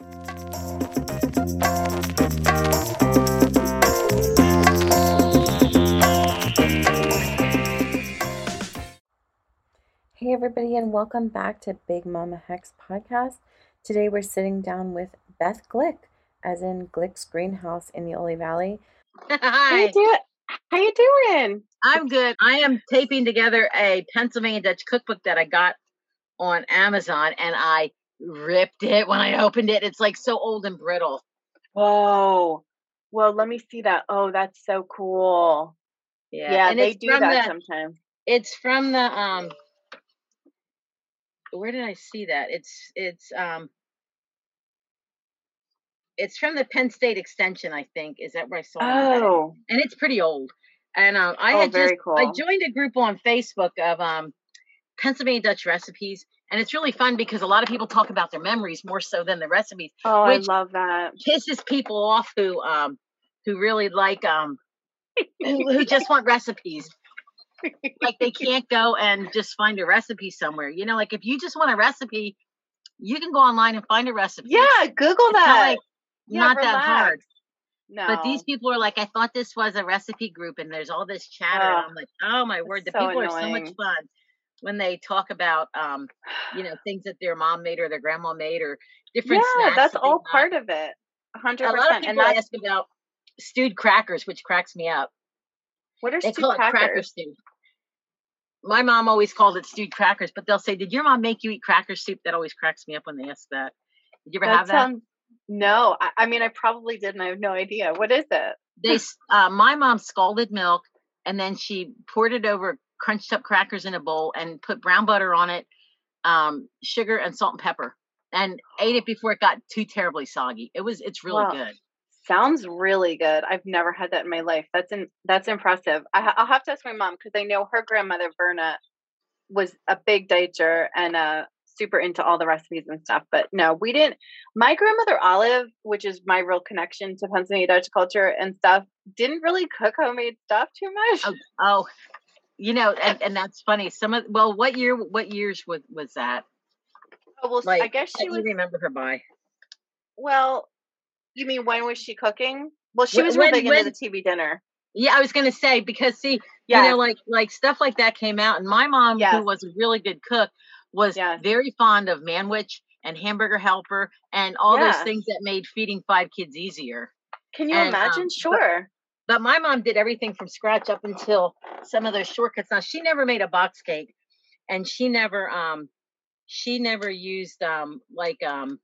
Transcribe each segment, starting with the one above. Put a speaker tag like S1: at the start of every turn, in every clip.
S1: Hey, everybody, and welcome back to Big Mama Hex podcast. Today we're sitting down with Beth Glick, as in Glick's Greenhouse in the Oley Valley.
S2: How you
S3: Hi,
S2: doing? How you doing?
S3: I'm good. I am taping together a Pennsylvania Dutch cookbook that I got on Amazon and I ripped it when I opened it. It's like so old and brittle.
S2: Whoa. Well, let me see that. Oh, that's so cool.
S3: Yeah,
S2: Yeah,
S3: and
S2: they do that
S3: the
S2: sometimes.
S3: it's from the um where did I see that? It's it's um it's from the Penn State Extension, I think. Is that where I saw it?
S2: Oh,
S3: And it's pretty old. And um I
S2: oh,
S3: had just
S2: very
S3: I joined a group on Facebook of um Pennsylvania Dutch recipes, and it's really fun because a lot of people talk about their memories more so than the recipes,
S2: Oh, I love that.
S3: pisses people off who um who really like um who, who just want recipes. Like they can't go and just find a recipe somewhere. You know, like if you just want a recipe, you can go online and find a recipe.
S2: Yeah, Google
S3: It's not
S2: that.
S3: like
S2: Yeah,
S3: not that hard.
S2: No.
S3: But these people are like, I thought this was a recipe group, and there's all this chatter. I'm like, oh my word, the
S2: so
S3: people are so much fun when they talk about, um, you know, things that their mom made or their grandma made or different
S2: Yeah,
S3: snacks
S2: that's
S3: that
S2: all part of it. A hundred
S3: A lot of
S2: percent. And
S3: people
S2: that's
S3: ask about stewed crackers, which cracks me up.
S2: what are
S3: They
S2: stewed
S3: call it cracker
S2: crackers?
S3: stew. My mom always called it stewed crackers, but they'll say, "Did your mom make you eat cracker soup?" That always cracks me up when they ask that. Did you ever
S2: That
S3: have that?
S2: sounds no. I, I mean, I probably didn't I have no idea. What is it?
S3: They, uh, my mom scalded milk, and then she poured it over crunched up crackers in a bowl and put brown butter on it, um, sugar and salt and pepper, and ate it before it got too terribly soggy. It was, it's really
S2: Wow.
S3: good.
S2: Sounds really good. I've never had that in my life. That's in, that's impressive. I, I'll have to ask my mom because I know her grandmother Verna was a big dicer and uh super into all the recipes and stuff. But no, we didn't. My grandmother Olive, which is my real connection to Pennsylvania Dutch culture and stuff, didn't really cook homemade stuff too much.
S3: Oh, oh, you know, and, and that's funny. Some of, well, what year, what years was was that?
S2: Oh, well,
S3: Like,
S2: I guess she
S3: you
S2: was.
S3: remember her by?
S2: Well, you mean when was she cooking? Well, she
S3: Wh-
S2: was real
S3: when
S2: into
S3: when
S2: the TV dinner.
S3: Yeah, I was gonna say because see, you
S2: Yeah.
S3: know, like like stuff like that came out, and my mom,
S2: Yes.
S3: who was a really good cook, was
S2: Yes.
S3: very fond of Manwich and Hamburger Helper and all those things that made feeding five kids easier.
S2: Can you
S3: And
S2: imagine?
S3: um,
S2: Sure.
S3: But my mom did everything from scratch up until some of those shortcuts. Now she never made a box cake, and she never um she never used um like um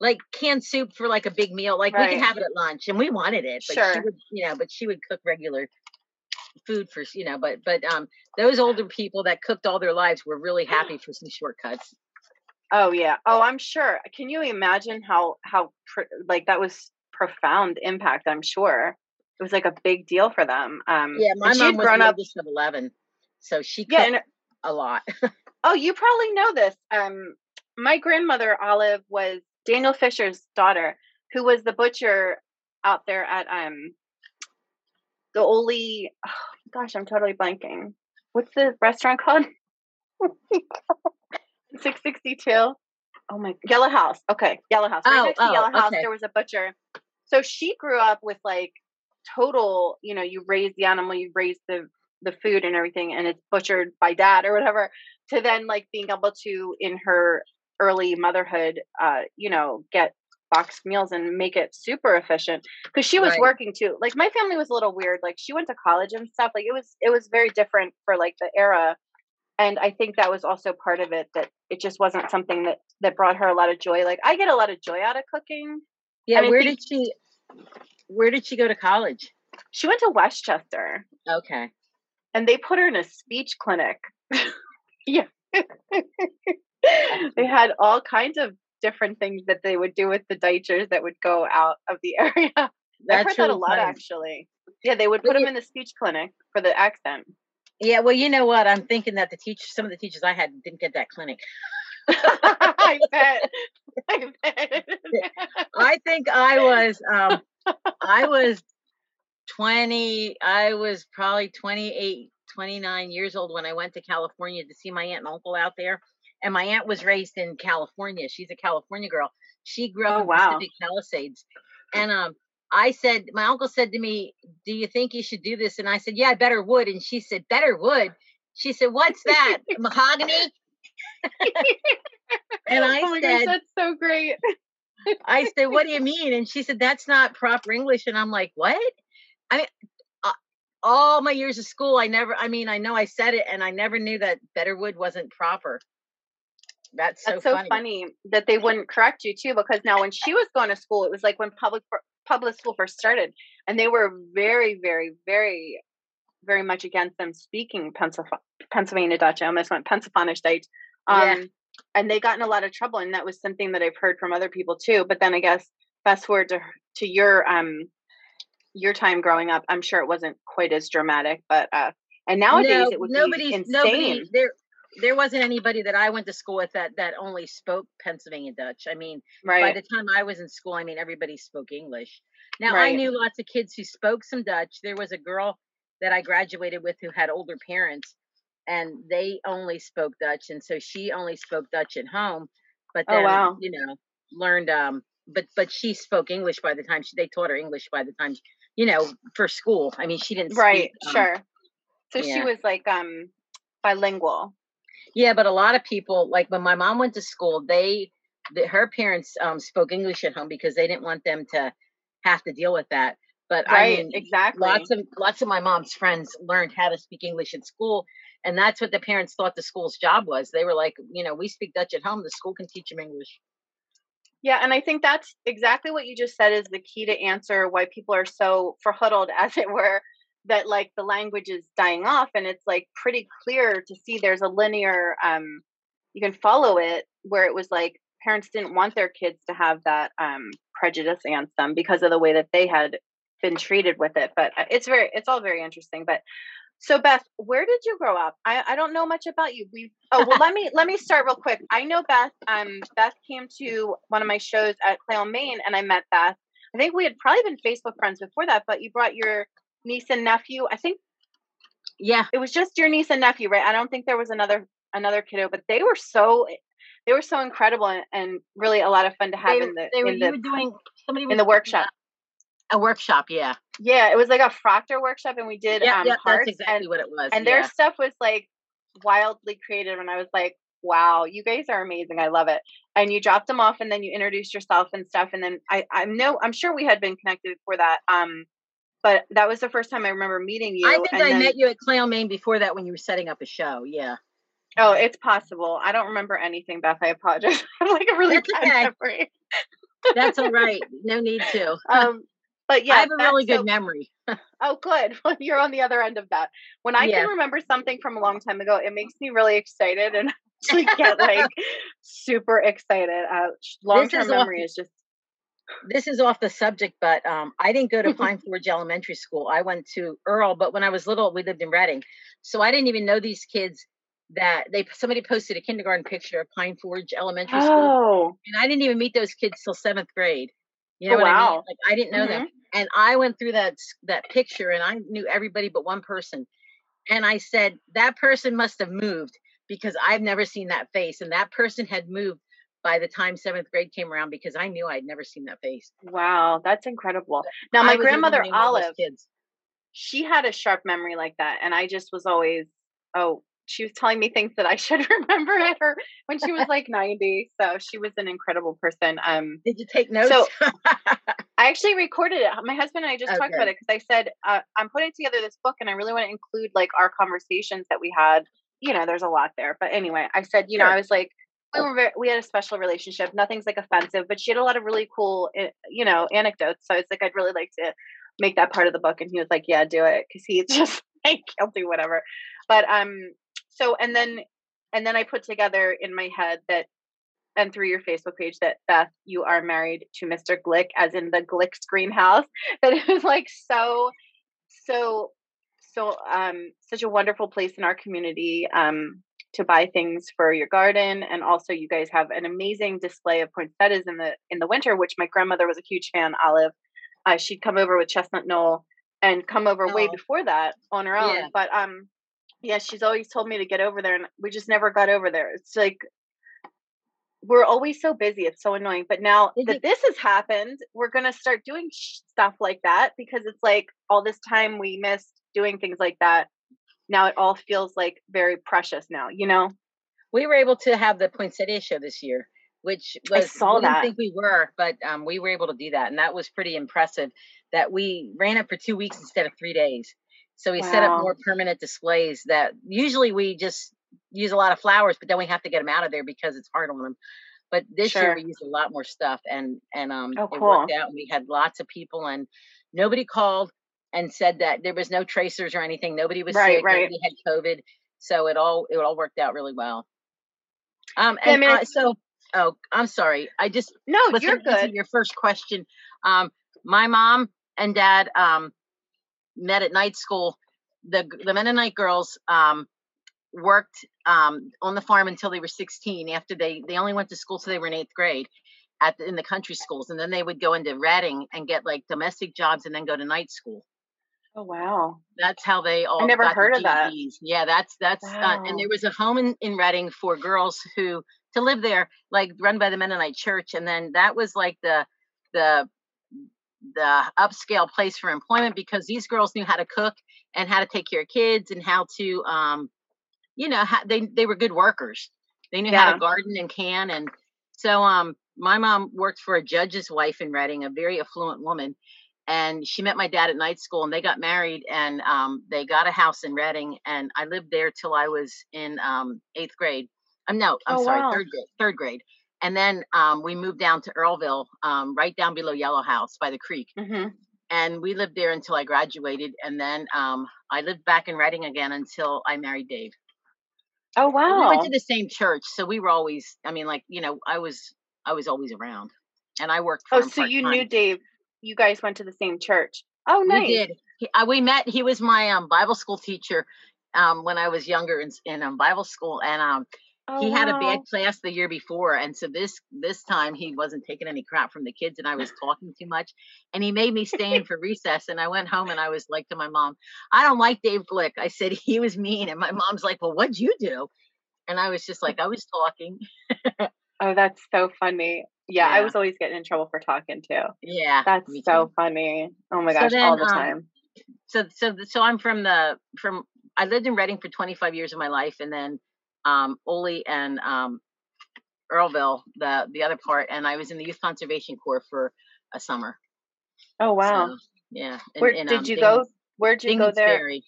S3: like canned soup for like a big meal. Like we could have it at lunch, and we wanted it, but she
S2: Sure.
S3: would you know, but she would cook regular food for you know. But but um those older people that cooked all their lives were really happy for some shortcuts.
S2: Oh yeah. Oh, I'm sure. Can you imagine how how pr- like that was profound impact? I'm sure it was like a big deal for them. Um,
S3: Yeah, my mom was
S2: grown
S3: the
S2: up.
S3: of eleven, so she
S2: Yeah, and
S3: a lot.
S2: oh, you probably know this. Um, my grandmother Olive was Daniel Fisher's daughter, who was the butcher out there at um the Oley. Oh, gosh, I'm totally blanking. What's the restaurant called? Six sixty two. Oh my Yellow House. Okay, Yellow House. Right
S3: oh
S2: next to
S3: oh
S2: Yellow House,
S3: okay.
S2: there was a butcher. So she grew up with like total, you know, you raise the animal, you raise the the food and everything, and it's butchered by dad or whatever. To then like being able to in her early motherhood, uh, you know, get boxed meals and make it super efficient because she was
S3: Right.
S2: working too. Like my family was a little weird. Like she went to college and stuff. Like it was it was very different for like the era and i think that was also part of it that it just wasn't something that that brought her a lot of joy like i get a lot of joy out of cooking
S3: Yeah, where
S2: think
S3: did she where did she go to college?
S2: she went to West Chester
S3: Okay.
S2: and they put her in a speech clinic yeah they had all kinds of different things that they would do with the ditchers that would go out of the area i've
S3: That's
S2: heard that a lot actually yeah they would put them in the speech clinic for the accent
S3: Yeah, well, you know what? I'm thinking that the teacher, some of the teachers I had didn't get that clinic.
S2: i bet i bet
S3: I think I was, um, I was 20, I was probably 28, 29 years old when I went to California to see my aunt and uncle out there. And my aunt was raised in California. She's a California girl. She grew up
S2: Oh,
S3: in
S2: wow.
S3: Pacific Palisades, and um, I said, my uncle said to me, "Do you think you should do this?" And I said, "Yeah, I better would." And she said, "Better would." She said, "What's that? Mahogany?" And I
S2: oh my gosh,
S3: said,
S2: that's so great.
S3: I said, "What do you mean?" And she said, "That's not proper English." And I'm like, "What?" I mean, uh, all my years of school, I never. I mean, I know I said it, and I never knew that Betterwood wasn't proper. That's so,
S2: That's so
S3: funny.
S2: funny. that they wouldn't correct you too, because now when she was going to school, it was like when public public school first started, and they were very, very, very, very much against them speaking Pennsylvania, Pennsylvania Dutch. I almost went Pennsylvania Dutch. Um,
S3: Yeah.
S2: And they got in a lot of trouble, and that was something that I've heard from other people too. But then I guess fast forward to to your um your time growing up, I'm sure it wasn't quite as dramatic, but uh, and nowadays
S3: no,
S2: it would
S3: nobody's
S2: be insane.
S3: nobody there. There wasn't anybody that I went to school with that that only spoke Pennsylvania Dutch. I mean,
S2: right.
S3: by the time I was in school, I mean everybody spoke English. Now I knew lots of kids who spoke some Dutch. There was a girl that I graduated with who had older parents, and they only spoke Dutch, and so she only spoke Dutch at home. But
S2: Oh,
S3: then,
S2: wow.
S3: you know, learned um, but but she spoke English by the time she they taught her English by the time, you know, for school. I mean, she didn't
S2: Right,
S3: speak, um,
S2: sure. So she was like um bilingual.
S3: Yeah, but a lot of people, like when my mom went to school, they, the, her parents um, spoke English at home because they didn't want them to have to deal with that. But I
S2: Right,
S3: mean,
S2: exactly.
S3: lots of lots of my mom's friends learned how to speak English at school, and that's what the parents thought the school's job was. They were like, you know, we speak Dutch at home. The school can teach them English.
S2: Yeah, and I think that's exactly what you just said is the key to answer why people are so verhuddled, as it were, that like the language is dying off, and it's like pretty clear to see there's a linear, um, you can follow it where it was like parents didn't want their kids to have that um prejudice against them because of the way that they had been treated with it. But uh, it's very, it's all very interesting. But so Beth, where did you grow up? I, I don't know much about you. We oh well let me let me start real quick. I know Beth. Um Beth came to one of my shows at Clayton, Maine, and I met Beth. I think we had probably been Facebook friends before that, but you brought your niece and nephew. I think
S3: Yeah,
S2: it was just your niece and nephew, right? I don't think there was another another kiddo, but they were so they were so incredible and, and really a lot of fun to have
S3: they,
S2: in the
S3: they were,
S2: in the
S3: were doing somebody
S2: in the workshop.
S3: A workshop, yeah,
S2: Yeah, it was like a Proctor workshop, and we did
S3: yeah,
S2: um,
S3: yeah.
S2: hearts
S3: That's exactly
S2: and
S3: what it was.
S2: and
S3: yeah.
S2: their stuff was like wildly creative and i was like wow you guys are amazing i love it and you dropped them off and then you introduced yourself and stuff and then i i know i'm sure we had been connected before that um but that was the first time i remember meeting you
S3: I think I
S2: then,
S3: met you at Clayton, Maine before that when you were setting up a show. Yeah.
S2: oh it's possible i don't remember anything beth i apologize i'm like a really
S3: That's
S2: bad
S3: okay.
S2: memory
S3: That's all right. No need to.
S2: um but yeah
S3: I have a really good
S2: so-
S3: memory.
S2: Oh, good. Well, you're on the other end of that. When I
S3: Yeah.
S2: can remember something from a long time ago, it makes me really excited and actually get like super excited. Uh, long term
S3: is off-
S2: memory is just
S3: This is off the subject, but um, I didn't go to Pine Forge Elementary School. I went to Earl, but when I was little, we lived in Reading, so I didn't even know these kids. That they somebody posted a kindergarten picture of Pine Forge Elementary School,
S2: oh
S3: and I didn't even meet those kids till seventh grade. You
S2: Oh,
S3: know what I mean?
S2: wow.
S3: Like I didn't know them, and I went through that that picture, and I knew everybody but one person. And I said that person must have moved because I've never seen that face, and that person had moved by the time seventh grade came around because I knew I'd never seen that face.
S2: wow, that's incredible. Now my grandmother
S3: interviewing all those
S2: Olive,
S3: kids.
S2: she had a sharp memory like that, and I just was always oh. She was telling me things that I should remember at her when she was like 90. So she was an incredible person. Um,
S3: Did you take notes?
S2: So- I actually recorded it. My husband and I just
S3: Oh,
S2: talked about it because I said uh, I'm putting together this book and I really want to include like our conversations that we had. You know, there's a lot there, but anyway, I said, you know, I was like, we were very, we had a special relationship. Nothing's like offensive, but she had a lot of really cool, eh, you know, anecdotes. So it's like I'd really like to make that part of the book. And he was like, yeah, do it because he's just like he'll do whatever. But um, so and then and then I put together in my head that and through your Facebook page that Beth, you are married to Mr. Glick, as in the Glick's greenhouse. That it was like so, so, so, um, such a wonderful place in our community um, to buy things for your garden, and also you guys have an amazing display of poinsettias in the in the winter, which my grandmother was a huge fan. Olive, uh, she'd come over with Chestnut Knoll and come over way
S3: Oh.
S2: before that on her own,
S3: Yeah.
S2: but um. Yeah, she's always told me to get over there, and we just never got over there. It's like we're always so busy. It's so annoying. But now
S3: Is
S2: that
S3: it-
S2: this has happened, we're going to start doing sh- stuff like that because it's like all this time we missed doing things like that. Now it all feels like very precious now, you know?
S3: we were able to have the poinsettia show this year, which
S2: I
S3: was
S2: saw
S3: we didn't
S2: that.
S3: think we were, but um, we were able to do that, and that was pretty impressive. That we ran it for two weeks instead of three days. So we set up more permanent displays. That usually we just use a lot of flowers, but then we have to get them out of there because it's hard on them. But this year we used a lot more stuff, and and um,
S2: Oh,
S3: it worked out. We had lots of people, and nobody called and said that there was no tracers or anything. Nobody was
S2: Right,
S3: sick.
S2: right.
S3: Nobody had COVID. So it all it all worked out really well. Um,
S2: Yeah, I
S3: and
S2: mean,
S3: uh, so, oh, I'm sorry. I just
S2: No, you're good.
S3: your first question. Um, my mom and dad um met at night school. The the Mennonite girls um worked um on the farm until they were 16. After they they only went to school till they were in eighth grade at the, in the country schools, and then they would go into Reading and get like domestic jobs, and then go to night school.
S2: Oh, wow.
S3: That's how they all. I never
S2: heard of that.
S3: Yeah, that's that's uh, and there was a home in in Reading for girls who to live there, like run by the Mennonite Church, and then that was like the the the upscale place for employment because these girls knew how to cook and how to take care of kids and how to um you know how, they they were good workers. They knew how to garden and can and so um my mom worked for a judge's wife in Reading a very affluent woman and she met my dad at night school and they got married and um they got a house in Reading and I lived there till I was in um 8th grade. I'm no I'm
S2: Oh,
S3: sorry
S2: wow.
S3: 3rd grade 3rd grade and then um, we moved down to Earlville, um, right down below Yellow House by the creek.
S2: hmm
S3: And we lived there until I graduated. And then um, I lived back in Reading again until I married Dave.
S2: Oh,
S3: But We
S2: wow.
S3: went to the same church. So we were always, I mean, like, you know, I was, I was always around. And I worked for
S2: Oh, so you knew Dave. You guys went to the same church. Oh, nice.
S3: We did. He, uh, we met. He was my um, Bible school teacher um, when I was younger in, in um, Bible school. And um,
S2: Oh,
S3: he had a bad class the year before and so this this time he wasn't taking any crap from the kids and i was talking too much and he made me stay in for recess and i went home and i was like to my mom i don't like dave glick i said he was mean and my mom's like well what'd you do and i was just like i was talking
S2: Oh, that's so funny. Yeah, I was always getting in trouble for talking too.
S3: yeah
S2: That's so
S3: too.
S2: funny. Oh my
S3: So
S2: gosh, all
S3: then,
S2: the
S3: um,
S2: time.
S3: so so so i'm from the from i lived in reading for 25 years of my life and then um Oley and um earlville the the other part and i was in the youth conservation corps for a summer
S2: Oh wow.
S3: So, yeah.
S2: Where did
S3: um,
S2: you
S3: Ding-
S2: go? Where did you go there?
S3: Ferry.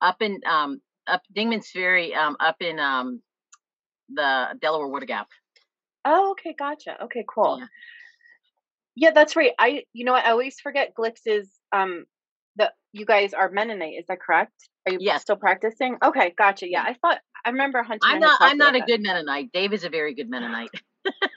S3: Up in um up Dingman's Ferry, um up in um the Delaware Water Gap.
S2: Oh, okay, gotcha. Okay, cool.
S3: Yeah.
S2: Yeah, that's right. I, you know, I always forget Glick's is um the you guys are Mennonite. Is that correct? Are you
S3: Yes.
S2: still practicing? Okay, gotcha. Yeah. I thought I remember Hunter.
S3: I'm not I'm not a good Mennonite. Dave is a very good Mennonite.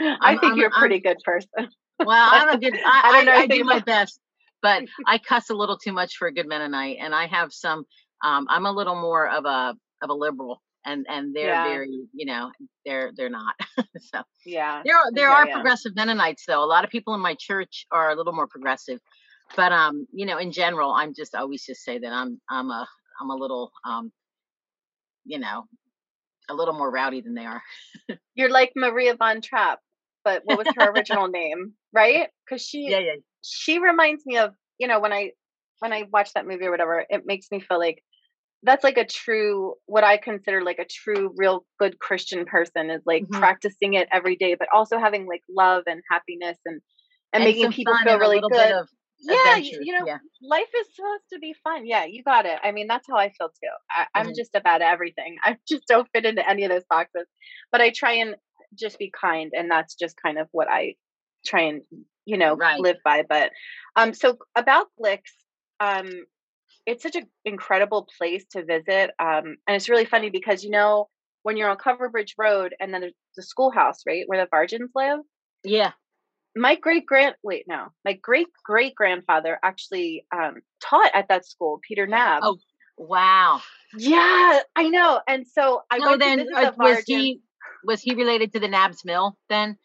S2: I think
S3: I'm-
S2: you're a
S3: I'm-
S2: pretty good person.
S3: Well, I'm a good I,
S2: I don't know, I
S3: I, do my best, but I cuss a little too much for a good Mennonite and I have some um I'm a little more of a of a liberal and and they're
S2: Yeah.
S3: very, you know, they're they're not. so
S2: Yeah.
S3: There are there
S2: hear
S3: are
S2: ya.
S3: progressive Mennonites though. A lot of people in my church are a little more progressive. But um, you know, in general, I'm just I always just say that I'm I'm a I'm a little um, you know, a little more rowdy than they are.
S2: You're like Maria von Trapp, but what was her original name? Right? Because she
S3: Yeah, yeah.
S2: she reminds me of you know when I when I watch that movie or whatever, it makes me feel like that's like a true what I consider like a true real good Christian person is like
S3: Mhm.
S2: practicing it every day, but also having like love and happiness and and, making people feel really good.
S3: of
S2: yeah, you, you know,
S3: yeah.
S2: life is supposed to be fun. Yeah, you got it. I mean, that's how I feel too. I, I'm
S3: Mhm.
S2: just about everything. I just don't fit into any of those boxes. But I try and just be kind, and that's just kind of what I try and you know
S3: Right.
S2: live by. But um, so about Glick's, um, it's such an incredible place to visit, um, and it's really funny because you know when you're on Coverbridge Road, and then there's the schoolhouse, right, where the Vargins live
S3: Yeah.
S2: My great grand wait no my great great grandfather actually um taught at that school peter nab
S3: Oh, Wow.
S2: yeah i know and so i
S3: so
S2: went
S3: then uh, was he was he related to the Nabs Mill then?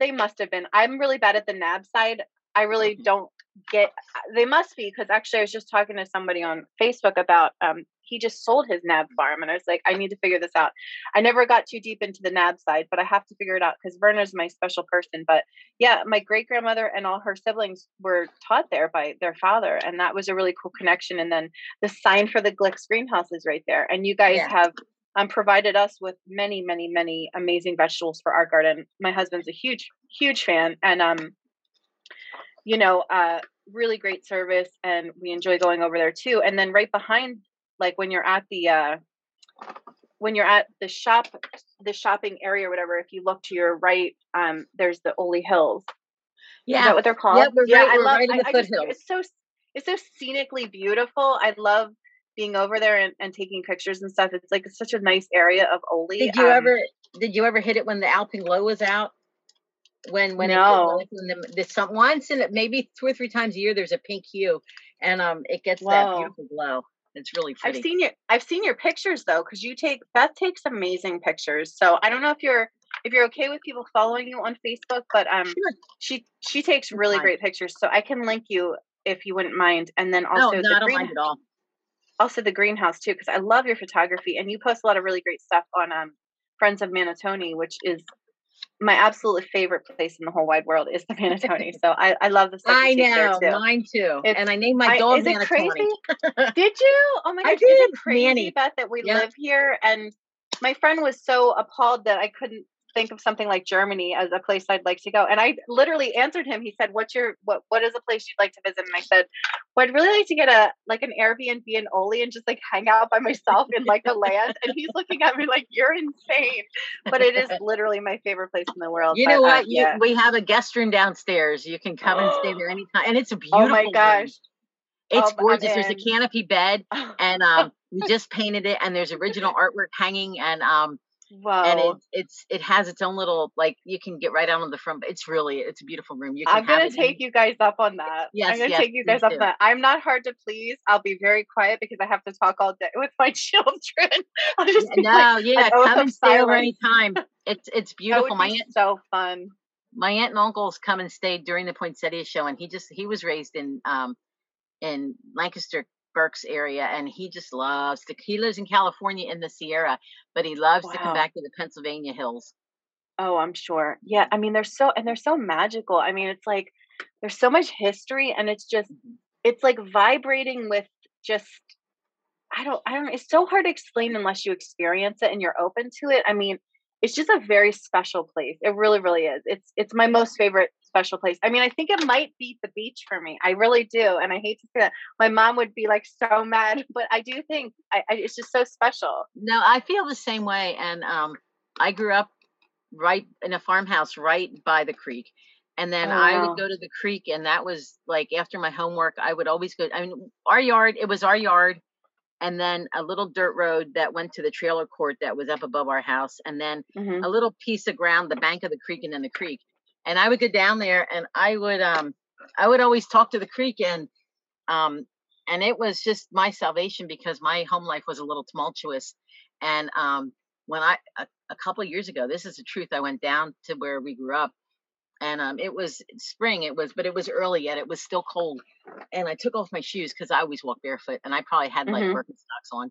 S2: they must have been i'm really bad at the nab side i really don't get they must be because actually i was just talking to somebody on facebook about um he just sold his nab farm and i was like i need to figure this out i never got too deep into the nab side but i have to figure it out because verna's my special person but yeah my great grandmother and all her siblings were taught there by their father and that was a really cool connection and then the sign for the Glick's greenhouse is right there and you guys yeah. have um, provided us with many many many amazing vegetables for our garden my husband's a huge huge fan and um you know uh really great service and we enjoy going over there too and then right behind like when you're at the uh when you're at the shop the shopping area or whatever if you look to your right um there's the Oley Hills. Yeah. is that what they're called?
S3: yeah, we're yeah right, I love right I, I just,
S2: it's so it's so scenically beautiful. I love being over there and, and taking pictures and stuff. It's like such a nice area of Oley
S3: did you um, ever did you ever hit it when the Alpenglow was out? When when
S2: no.
S3: it when the, the some once in maybe two or three times a year there's a pink hue and um it gets Whoa. that beautiful glow it's really pretty.
S2: I've seen your I've seen your pictures though because you take Beth takes amazing pictures. So I don't know if you're if you're okay with people following you on Facebook, but um sure. she she takes really great pictures. So I can link you if you wouldn't mind. And then also
S3: no,
S2: no,
S3: the I don't green, mind at all.
S2: Also the greenhouse too because I love your photography and you post a lot of really great stuff on um Friends of Manatawny, which is my absolute favorite place in the whole wide world is the Manatawny. So I, I love the stuff.
S3: I know, too. mine too. It's, and I named my dog I, is Manatawny. It
S2: crazy? did you? Oh my gosh, I did. Is it crazy, Manny. Beth, that we yep. live here? And my friend was so appalled that I couldn't think of something like Germany as a place I'd like to go. And I literally answered him. He said, "What's your what? What is a place you'd like to visit?" And I said, "Well, I'd really like to get a like an Airbnb in Oley and just like hang out by myself in like the land." And he's looking at me like, "You're insane," but it is literally my favorite place in the world.
S3: You
S2: but,
S3: know what? Uh, yeah. you, we have a guest room downstairs. You can come and stay there anytime, and it's a beautiful.
S2: Oh my gosh.
S3: Room. It's oh, gorgeous. There's a canopy bed, and um, we just painted it, and there's original artwork hanging, and um,
S2: Wow.
S3: And it, it's it has its own little like you can get right out on the front. It's really it's a beautiful room. You
S2: I'm gonna take in. you guys up on that. Yes, I'm gonna yes, take you guys up on that. I'm not hard to please. I'll be very quiet because I have to talk all day with my children. I'll
S3: just no, like, yeah, come and stay over anytime. It's it's beautiful.
S2: my aunt so fun.
S3: My aunt and uncles come and stayed during the poinsettia show, and he just he was raised in um in Lancaster Berks area, and he just loves to. He lives in California in the Sierra, but he loves wow. to come back to the Pennsylvania hills.
S2: Oh, I'm sure. Yeah, I mean, they're so and they're so magical. I mean, it's like there's so much history, and it's just mm-hmm. it's like vibrating with just I don't I don't. It's so hard to explain unless you experience it and you're open to it. I mean, it's just a very special place. It really, really is. It's it's my most favorite special place. I mean, I think it might beat the beach for me. I really do, and I hate to say that. My mom would be like so mad, but I do think I, I, it's just so special.
S3: No, I feel the same way, and um, I grew up right in a farmhouse right by the creek. And then oh, I would go to the creek, and that was like after my homework. I would always go. I mean, our yard, it was our yard and then a little dirt road that went to the trailer court that was up above our house, and then mm-hmm. a little piece of ground, the bank of the creek, and then the creek. And I would go down there, and I would um, I would always talk to the creek, and um, and it was just my salvation because my home life was a little tumultuous, and um, when I a, a couple years ago, this is the truth, I went down to where we grew up, and um, it was spring. It was, but it was early yet. It was still cold, and I took off my shoes because I always walk barefoot, and I probably had like mm-hmm. Birkenstocks on.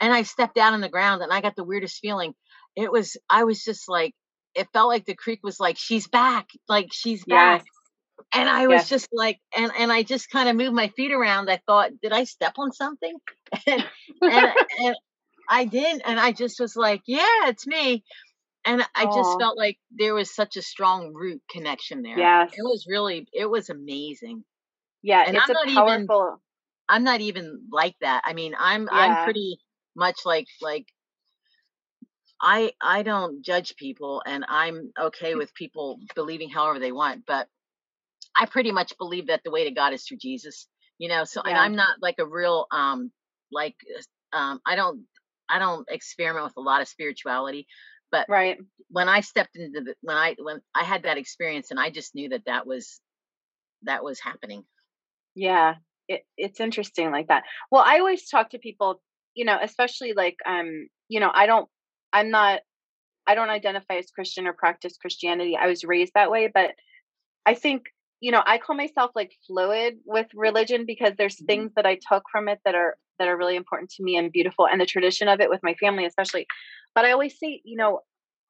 S3: And I stepped down on the ground, and I got the weirdest feeling. It was, I was just like, it felt like the creek was like, she's back, like she's back. Yes. And I was yes. just like, and and I just kind of moved my feet around. I thought, did I step on something? and, and, and I didn't, and I just was like, yeah, it's me and I Aww. just felt like there was such a strong root connection there.
S2: Yes,
S3: it was really, it was amazing.
S2: Yeah, and it's I'm a powerful.
S3: Even, I'm not even like that. I mean, I'm yeah. I'm pretty much like like I I don't judge people, and I'm okay with people believing however they want. But I pretty much believe that the way to God is through Jesus. You know, so yeah. and I'm not like a real um like um I don't I don't experiment with a lot of spirituality. But
S2: right
S3: when I stepped into the when I when I had that experience and I just knew that that was that was happening.
S2: Yeah, it, it's interesting like that. Well, I always talk to people, you know, especially like um, you know, I don't I'm not I don't identify as Christian or practice Christianity. I was raised that way, but I think you know, I call myself like fluid with religion because there's mm-hmm. things that I took from it that are that are really important to me and beautiful and the tradition of it with my family especially. But I always say, you know,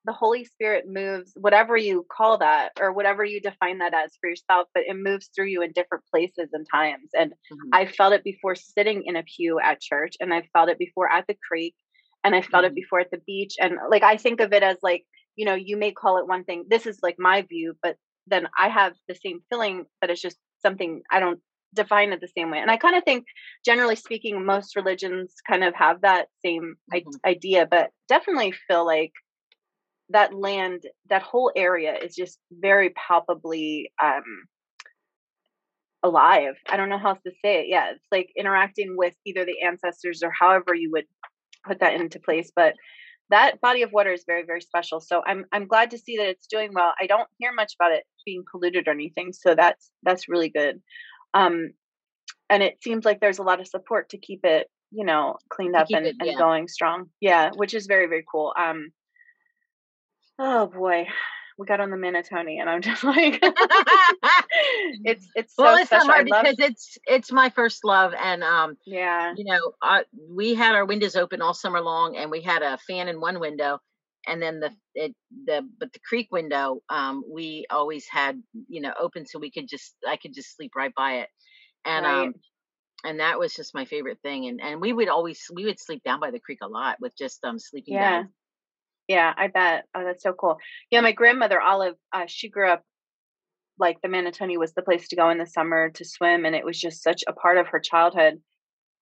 S2: the Holy Spirit moves, whatever you call that or whatever you define that as for yourself, but it moves through you in different places and times. And mm-hmm. I felt it before sitting in a pew at church, and I felt it before at the creek, and I felt mm-hmm. it before at the beach. And like I think of it as like, you know, you may call it one thing. This is like my view, but then I have the same feeling, but it's just something I don't define it the same way. And I kind of think, generally speaking, most religions kind of have that same mm-hmm. idea, but definitely feel like that land, that whole area is just very palpably um, alive. I don't know how else to say it. Yeah, it's like interacting with either the ancestors or however you would put that into place. But that body of water is very, very special. So I'm I'm glad to see that it's doing well. I don't hear much about it being polluted or anything, so that's that's really good. Um, and it seems like there's a lot of support to keep it, you know, cleaned up and, it, yeah. and going strong. Yeah, which is very, very cool. Um, oh boy, we got on the Manatawny, and I'm just like, it's it's so
S3: well, it's
S2: special.
S3: hard because it's it's my first love, and um,
S2: yeah,
S3: you know, uh, we had our windows open all summer long, and we had a fan in one window, and then the it the but the creek window, um, we always had you know open so we could just I could just sleep right by it, and right. um, and that was just my favorite thing, and and we would always we would sleep down by the creek a lot with just um sleeping
S2: yeah.
S3: bags
S2: yeah, I bet. Oh, that's so cool. Yeah, my grandmother Olive, uh, she grew up like the Manatawny was the place to go in the summer to swim, and it was just such a part of her childhood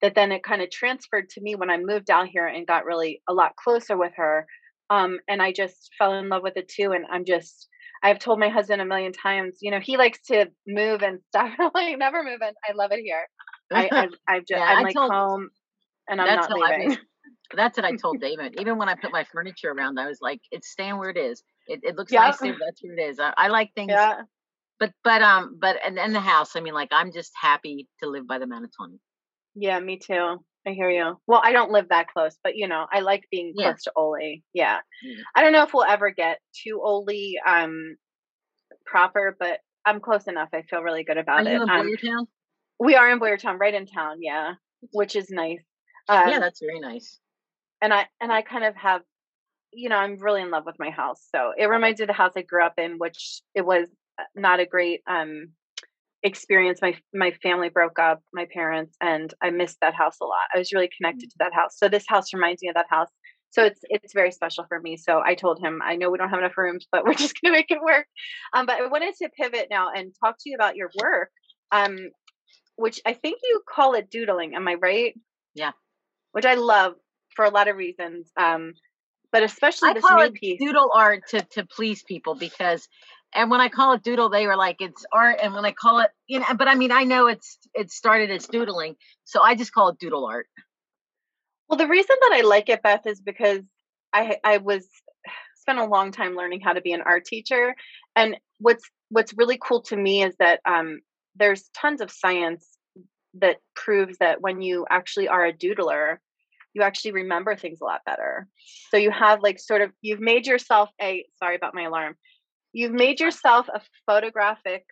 S2: that then it kind of transferred to me when I moved out here and got really a lot closer with her. Um, and I just fell in love with it too. And I'm just, I've told my husband a million times, you know, he likes to move and stuff. I'm like, never moving. I love it here. I, I, I've just, yeah, I'm I like told, home and I'm not leaving.
S3: That's what I told David. Even when I put my furniture around, I was like, "It's staying where it is. It, it looks yeah. nice there. That's where it is." I, I like things. Yeah. But but um but and in the house, I mean, like I'm just happy to live by the Manatawny.
S2: Yeah, me too. I hear you. Well, I don't live that close, but you know, I like being yeah. close to Oley. Yeah. Mm. I don't know if we'll ever get to Oley um proper, but I'm close enough. I feel really good about
S3: are
S2: it.
S3: Um?
S2: We are in Boyertown, right in town, yeah. Which is nice.
S3: Um, yeah, that's very nice
S2: and I and I kind of have, you know, I'm really in love with my house. So it reminds me of the house I grew up in, which it was uh, not a great um experience. My my family broke up, my parents, and I missed that house a lot. I was really connected mm. to that house. So this house reminds me of that house. So it's it's very special for me. So I told him, I know we don't have enough rooms, but we're just gonna make it work. Um, but I wanted to pivot now and talk to you about your work. Um, which I think you call it doodling. Am I right?
S3: Yeah.
S2: Which I love for a lot of reasons. Um, but especially
S3: I
S2: this
S3: call
S2: new
S3: it
S2: piece.
S3: doodle art to to please people because and when I call it doodle, they were like it's art, and when I call it, you know, but I mean, I know it's it started as doodling, so I just call it doodle art.
S2: Well, the reason that I like it, Beth, is because I I was spent a long time learning how to be an art teacher, and what's what's really cool to me is that um, there's tons of science that proves that when you actually are a doodler, you actually remember things a lot better. So you have like sort of you've made yourself a sorry about my alarm. You've made yourself a photographic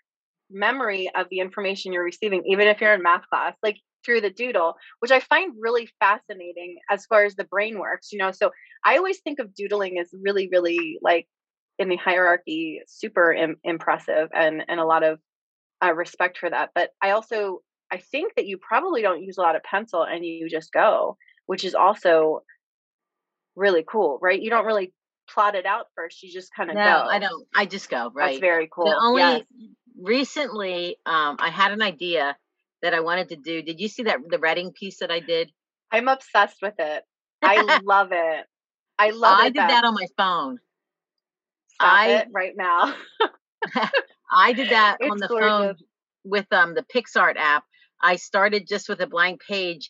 S2: memory of the information you're receiving, even if you're in math class, like through the doodle, which I find really fascinating as far as the brain works, you know. So I always think of doodling as really, really like in the hierarchy, super Im- impressive and and a lot of uh, respect for that. But I also I think that you probably don't use a lot of pencil and you just go which is also really cool, right? You don't really plot it out first; you just kind of
S3: no,
S2: go.
S3: I don't. I just go. Right.
S2: That's very cool.
S3: The only yes. recently, um, I had an idea that I wanted to do. Did you see that the Reading piece that I did?
S2: I'm obsessed with it. I love it. I love
S3: I
S2: it.
S3: I did that on my phone.
S2: Stop I, it right now.
S3: I did that it's on the gorgeous. phone with um the PicsArt app. I started just with a blank page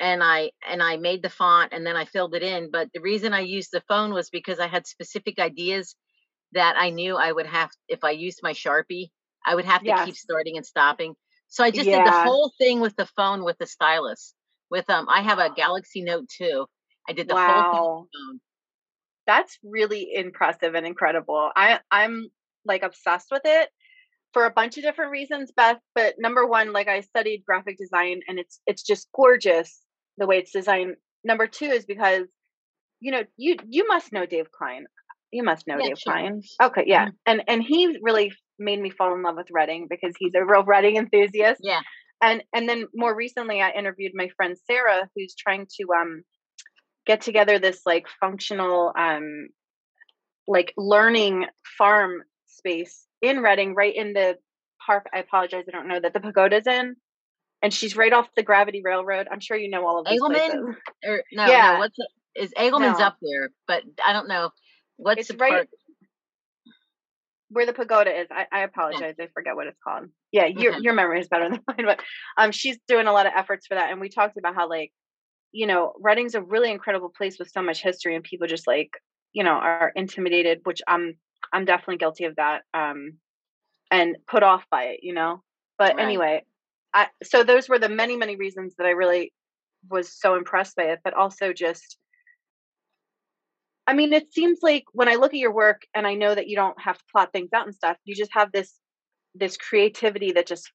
S3: and I and I made the font and then I filled it in. But the reason I used the phone was because I had specific ideas that I knew I would have if I used my Sharpie, I would have to yes. keep starting and stopping. So I just yeah. did the whole thing with the phone with the stylus. With um I have a Galaxy Note 2. I did the wow. whole thing
S2: That's really impressive and incredible. I I'm like obsessed with it for a bunch of different reasons, Beth. But number one, like I studied graphic design, and it's it's just gorgeous the way it's designed. Number two is because you know you you must know Dave Klein. You must know
S3: Yeah,
S2: Dave
S3: sure.
S2: Klein. Okay, yeah,
S3: Mhm.
S2: and and he really made me fall in love with Reading because he's a real Reading enthusiast.
S3: Yeah.
S2: And and then more recently, I interviewed my friend Sarah, who's trying to um get together this like functional um like learning farm space in Reading, right in the park. I apologize, I don't know that the pagoda's in. And she's right off the Gravity Railroad. I'm sure you know all of these
S3: Eagleman?
S2: places.
S3: Or no,
S2: Yeah.
S3: no, what's? Is Eagleman's
S2: No.
S3: up there, but I don't know what's
S2: It's
S3: the
S2: right-
S3: part.
S2: Where the pagoda is, I, I apologize. I forget what it's called. Yeah, your
S3: Okay.
S2: your memory is better than mine, but um, she's doing a lot of efforts for that. And we talked about how like, you know, Reading's a really incredible place with so much history, and people just like, you know, are intimidated, which I'm I'm definitely guilty of that. Um, and put off by it, you know. But
S3: Right.
S2: anyway, I so those were the many many reasons that I really was so impressed by it, but also just I mean, it seems like when I look at your work and I know that you don't have to plot things out and stuff, you just have this this creativity that just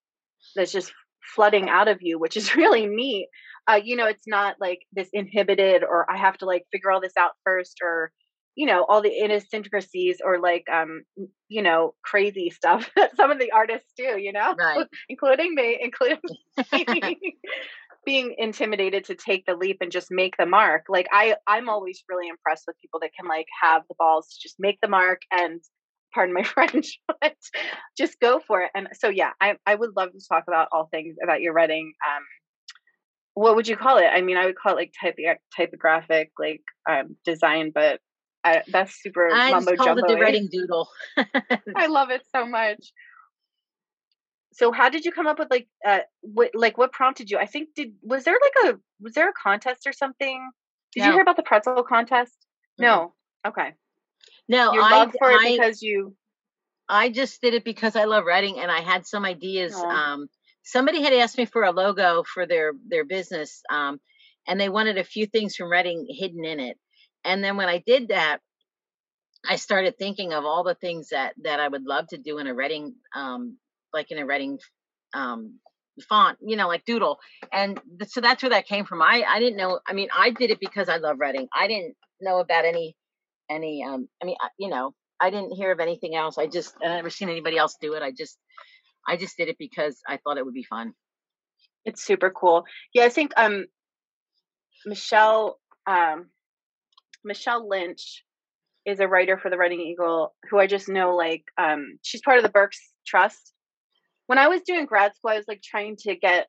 S2: that's just flooding out of you, which is really neat. Uh, you know, it's not like this inhibited or I have to like figure all this out first or you know all the idiosyncrasies or like um you know crazy stuff that some of the artists do you know?
S3: Right.
S2: including me including me being intimidated to take the leap and just make the mark. Like i i'm always really impressed with people that can like have the balls to just make the mark and pardon my french but just go for it. And so yeah i i would love to talk about all things about your writing um what would you call it? I mean i would call it like typographic like um design but I, that's super
S3: I
S2: mumbo
S3: just called it the
S2: jumbo
S3: Reading Doodle.
S2: I love it so much. So how did you come up with like uh what like what prompted you? I think did was there like a was there a contest or something? Did you hear about the pretzel contest?
S3: Mm-mm.
S2: No. Okay.
S3: No,
S2: Your
S3: I,
S2: love for it
S3: I,
S2: because you
S3: I just did it because I love Reading and I had some ideas. Um, somebody had asked me for a logo for their their business, um, and they wanted a few things from Reading hidden in it. And then when I did that, I started thinking of all the things that that I would love to do in a Reading, um, like in a Reading um, font, you know, like Doodle. And th- so that's where that came from. I I didn't know. I mean, I did it because I love Reading. I didn't know about any any. Um, I mean, I- you know, I didn't hear of anything else. I just I never seen anybody else do it. I just I just did it because I thought it would be fun.
S2: it's super cool. Yeah, I think um Michelle um Michelle Lynch is a writer for the Reading Eagle who I just know like um she's part of the Berks Trust. When I was doing grad school, I was like trying to get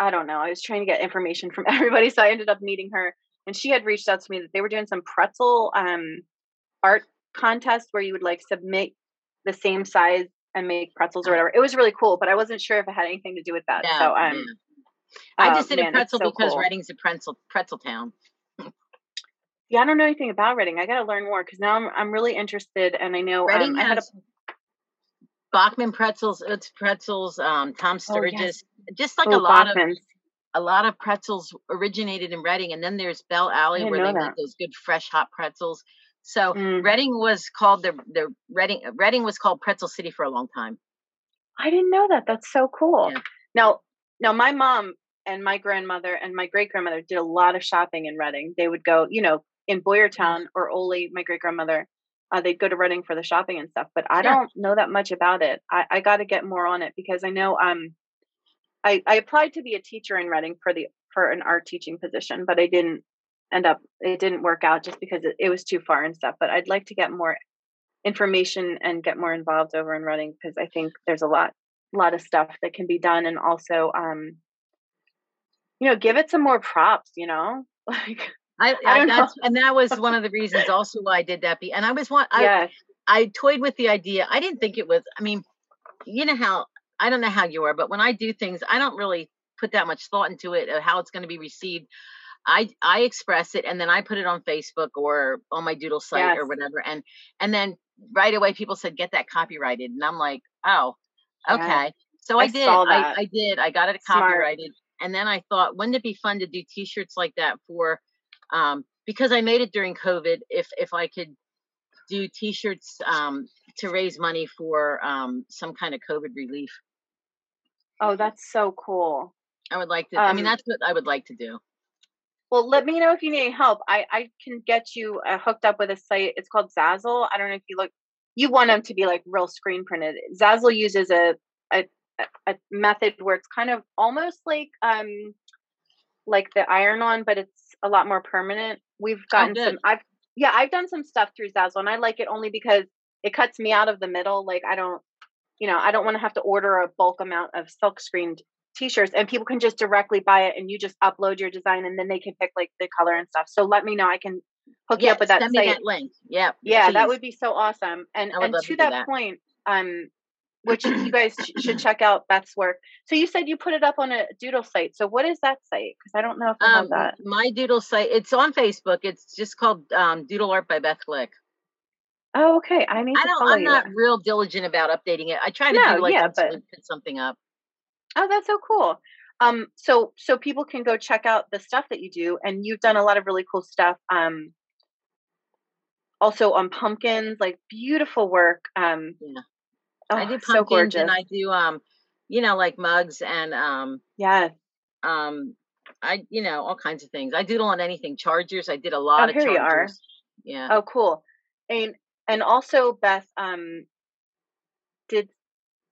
S2: I don't know, I was trying to get information from everybody, so I ended up meeting her and she had reached out to me that they were doing some pretzel um art contest where you would like submit the same size and make pretzels or whatever. It was really cool, but I wasn't sure if it had anything to do with that. So um.
S3: I
S2: oh,
S3: just did
S2: man,
S3: a pretzel
S2: so
S3: because
S2: cool.
S3: Reading's a pretzel pretzel town.
S2: Yeah, I don't know anything about Reading. I got to learn more because now I'm I'm really interested, and I know
S3: Reading
S2: um, I had a
S3: Bachman pretzels, it's pretzels, um, Tom
S2: Oh,
S3: Sturgis,
S2: yes.
S3: just like
S2: oh,
S3: a lot of a lot of pretzels originated in Reading, and then there's Bell Alley where they
S2: that.
S3: make those good fresh hot pretzels. So
S2: Mm.
S3: Reading was called the the Reading Reading was called Pretzel City for a long time.
S2: I didn't know that. That's so cool.
S3: Yeah.
S2: Now, now my mom and my grandmother and my great grandmother did a lot of shopping in Reading. They would go, you know, in Boyertown or Oley, my great grandmother. Uh, they'd go to Reading for the shopping and stuff, but I
S3: Sure.
S2: don't know that much about it. I, I got to get more on it because I know um, I, I applied to be a teacher in Reading for the for an art teaching position, but I didn't end up. It didn't work out just because it, it was too far and stuff. But I'd like to get more information and get more involved over in Reading because I think there's a lot lot of stuff that can be done and also um you know give it some more props you know like
S3: I,
S2: I
S3: I,
S2: know.
S3: that's and that was one of the reasons also why I did that. be- And I was one. I,
S2: yes
S3: I toyed with the idea. I didn't think it was. I mean, you know how I don't know how you are, but when I do things, I don't really put that much thought into it of how it's going to be received. I I express it and then I put it on Facebook or on my Doodle site
S2: Yes.
S3: or whatever, and and then right away people said get that copyrighted, and I'm like, oh,
S2: Yeah.
S3: okay. So I,
S2: I
S3: did. I. I did. I got it
S2: Smart.
S3: copyrighted, and then I thought, wouldn't it be fun to do T-shirts like that for? Um, because I made it during COVID. If if I could do T-shirts um, to raise money for um, some kind of COVID relief.
S2: Oh, that's so cool.
S3: I would like to. I mean,
S2: Um,
S3: that's what I would like to do.
S2: Well, let me know if you need any help. I I can get you uh, hooked up with a site. It's called Zazzle. I don't know if you look. You want them to be like real screen printed. Zazzle uses a a- a method where it's kind of almost like um like the iron on, but it's a lot more permanent. We've gotten
S3: good.
S2: some. I've yeah, I've done some stuff through Zazzle, and I like it only because it cuts me out of the middle. Like I don't, you know, I don't want to have to order a bulk amount of silk screened t-shirts and people can just directly buy it and you just upload your design and then they can pick like the color and stuff. So let me know. I can hook you up with that
S3: send
S2: site.
S3: me that link. Yeah,
S2: yeah, that would be so awesome. And and to
S3: to
S2: that,
S3: that.
S2: point, um, which you guys should check out Beth's work. So you said you put it up on a doodle site. So what is that site? Because I don't know if I have
S3: Um,
S2: that.
S3: my doodle site. It's on Facebook. It's just called um, Doodle Art by Beth Glick.
S2: Oh, okay. I need
S3: I don't. I'm not real diligent about updating it. I try to
S2: No,
S3: do like
S2: yeah, but-
S3: put something up.
S2: Oh, that's so cool. Um, so so people can go check out the stuff that you do, and you've done a lot of really cool stuff. Um, also on pumpkins, like beautiful work. Um,
S3: Yeah.
S2: Oh,
S3: I do
S2: so
S3: pumpkins
S2: gorgeous.
S3: and I do um, you know, like mugs and um,
S2: yes.
S3: um, I you know all kinds of things. I doodle on anything. Chargers. I did a lot of
S2: Oh, here you
S3: chargers.
S2: are.
S3: Yeah.
S2: Oh, cool. And and also Beth um did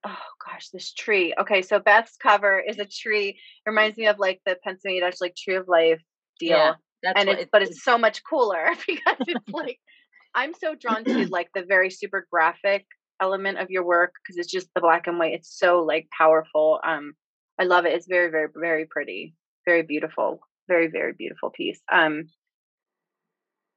S2: oh gosh, this tree. Okay, so Beth's cover is a tree. It reminds me of like the Pennsylvania Dutch like tree of life deal.
S3: Yeah, That's
S2: and it's but it's so much cooler because it's like I'm so drawn to like the very super graphic element of your work because it's just the black and white. It's so like powerful. Um I love it. It's very, very, very pretty. Very beautiful. Very, very beautiful piece. Um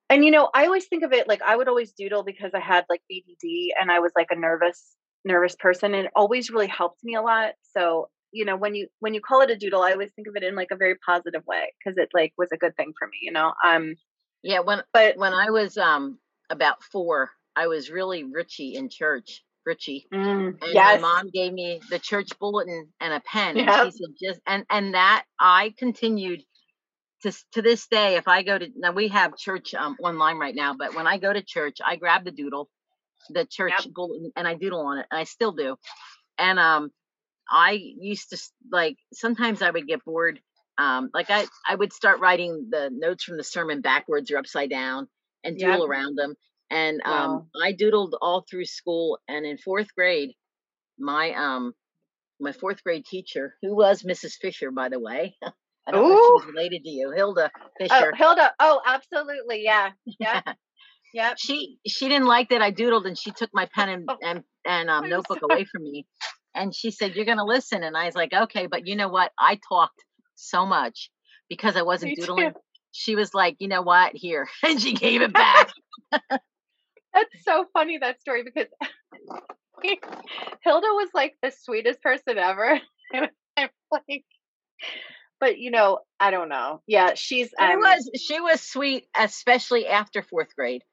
S2: and you know, I always think of it like I would always doodle because I had like BDD and I was like a nervous, nervous person, and it always really helped me a lot. So you know, when you when you call it a doodle, I always think of it in like a very positive way because it like was a good thing for me. You know, um,
S3: yeah. When
S2: but
S3: when I was um about four, I was really Richie in church. Richie.
S2: mm,
S3: And
S2: yes,
S3: my mom gave me the church bulletin and a pen. And she said just and and that I continued to to this day. If I go to now we have church um online right now, but when I go to church, I grab the doodle, the church
S2: Yep.
S3: bulletin, and I doodle on it, and I still do. And um, I used to like sometimes I would get bored. Um, like I I would start writing the notes from the sermon backwards or upside down and
S2: Yep.
S3: doodle around them. And um,
S2: Wow.
S3: I doodled all through school. And in fourth grade, my um my fourth grade teacher, who was Mrs. Fisher, by the way. I don't know if she was related to you, Hilda Fisher.
S2: oh
S3: Fisher.
S2: Hilda, oh absolutely, yeah, yeah, yep.
S3: she she didn't like that I doodled, and she took my pen and and, and um, notebook
S2: sorry.
S3: away from me. And she said, "You're gonna listen." And I was like, "Okay," but you know what? I talked so much because I wasn't
S2: Me too.
S3: doodling. She was like, "You know what? Here," and she gave it back.
S2: That's so funny that story because Hilda was like the sweetest person ever. And I'm like, but you know, I don't know. Yeah, she's
S3: She
S2: um,
S3: was she was sweet, especially after fourth grade.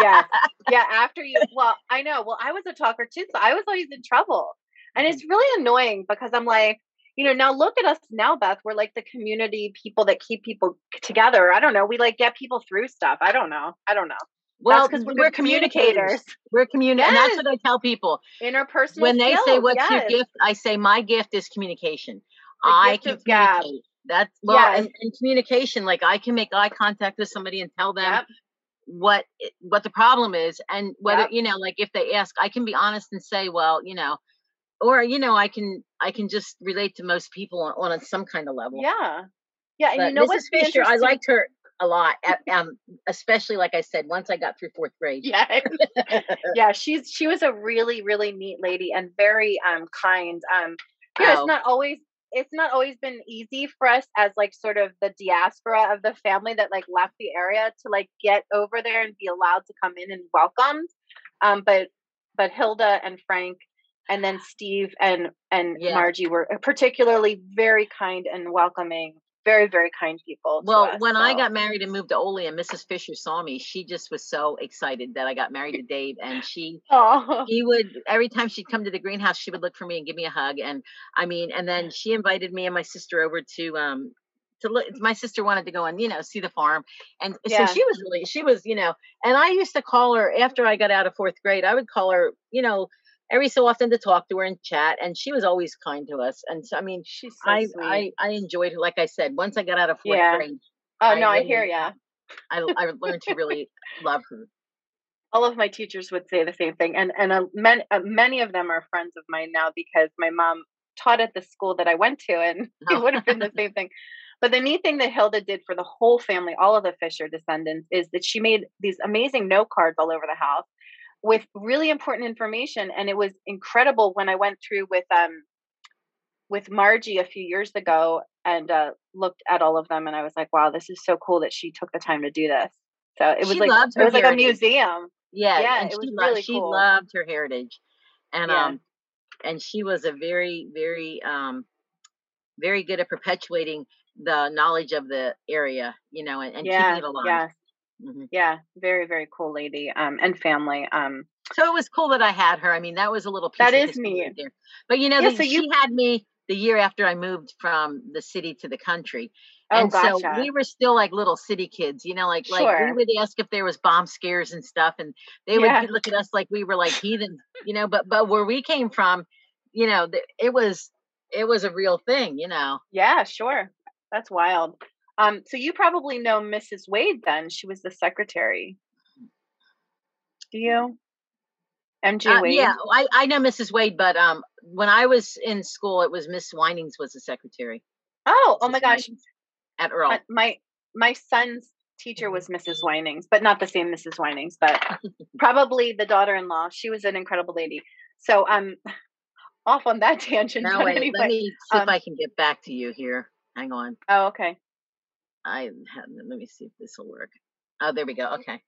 S2: yeah, yeah. After you, well, I know. Well, I was a talker too, so I was always in trouble, and it's really annoying because I'm like, you know, now look at us now, Beth. We're like the community people that keep people together. I don't know. We like get people through stuff. I don't know. I don't know.
S3: Well,
S2: because we're,
S3: we're
S2: good
S3: communicators. We're communi- and that's what I tell people.
S2: Interpersonal.
S3: when they say what's
S2: yes.
S3: your gift i say my gift is communication
S2: The
S3: i can communicate that's well
S2: Yes.
S3: and, and communication like i can make eye contact with somebody and tell them
S2: Yep.
S3: what what the problem is and whether
S2: Yep.
S3: you know like if they ask i can be honest and say well you know or you know i can i can just relate to most people on, on some kind of level
S2: Yeah. Yeah, and you know
S3: mrs
S2: what's
S3: fisher i liked her a lot um especially like i said once i got through fourth grade
S2: Yeah. yeah, she's she was a really really neat lady and very um kind. Um know,
S3: Oh.
S2: it's not always it's not always been easy for us as like sort of the diaspora of the family that like left the area to like get over there and be allowed to come in and welcomed. Um but but Hilda and Frank and then Steve and and
S3: Yeah.
S2: Margie were particularly very kind and welcoming, very very kind people.
S3: Well,
S2: us,
S3: when I got married and moved to Oley and Mrs. Fisher saw me, she just was so excited that I got married to Dave. And she
S2: oh
S3: he would every time she'd come to the greenhouse, she would look for me and give me a hug. And I mean, and then she invited me and my sister over to um to look. My sister wanted to go and you know see the farm, and
S2: Yeah.
S3: so she was really she was you know. And I used to call her after I got out of fourth grade. I would call her you know every so often to talk to her and chat, and she was always kind to us. And so I mean,
S2: She's so
S3: I
S2: sweet.
S3: I I enjoyed her. Like I said, once I got out of fourth
S2: Yeah.
S3: grade,
S2: oh
S3: I
S2: no, I hear ya.
S3: I I learned to really love her.
S2: all of my teachers would say the same thing and and uh, many, uh, many of them are friends of mine now because my mom taught at the school that i went to and it
S3: Oh.
S2: would have been the same thing but the neat thing that hilda did for the whole family all of the fisher descendants is that she made these amazing note cards all over the house with really important information and it was incredible when i went through with um with margie a few years ago and uh, looked at all of them and i was like wow this is so cool that she took the time to do this so it was
S3: She
S2: like it was like a museum
S3: Yeah,
S2: Yeah,
S3: and
S2: it
S3: she
S2: was
S3: loved
S2: really
S3: she
S2: cool.
S3: loved her heritage, and
S2: Yeah.
S3: um, and she was a very very um, very good at perpetuating the knowledge of the area, you know, and, and
S2: yeah,
S3: keeping it alive.
S2: yeah,
S3: Mhm.
S2: yeah. Very, very cool lady. Um, and family. Um,
S3: So it was cool that I had her. I mean, that was a little piece
S2: That
S3: of
S2: is
S3: history right there. But you know,
S2: Yeah,
S3: the,
S2: so you-
S3: she had me the year after I moved from the city to the country.
S2: oh,
S3: and
S2: gotcha.
S3: so we were still like little city kids, you know, like like
S2: Sure.
S3: we would ask if there was bomb scares and stuff, and they would
S2: Yeah.
S3: look at us like we were like heathens, you know. But but where we came from, you know, it was it was a real thing, you know.
S2: yeah, sure. That's wild. Um, so you probably know Mrs. Wade then. She was the secretary. Do you? MJ
S3: Uh,
S2: Wade.
S3: yeah, I I know Mrs. Wade, but um, when I was in school, it was Miss Winings was the secretary
S2: Oh, oh my gosh.
S3: At Earl.
S2: My, my my son's teacher was Mrs. Winings, but not the same Mrs. Winings, but probably the daughter-in-law. She was an incredible lady. So um off on that tangent. But
S3: wait,
S2: anyway.
S3: let me see
S2: um,
S3: if I can get back to you here. Hang on.
S2: Oh, okay.
S3: I have, let me see if this will work. Oh, there we go. Okay.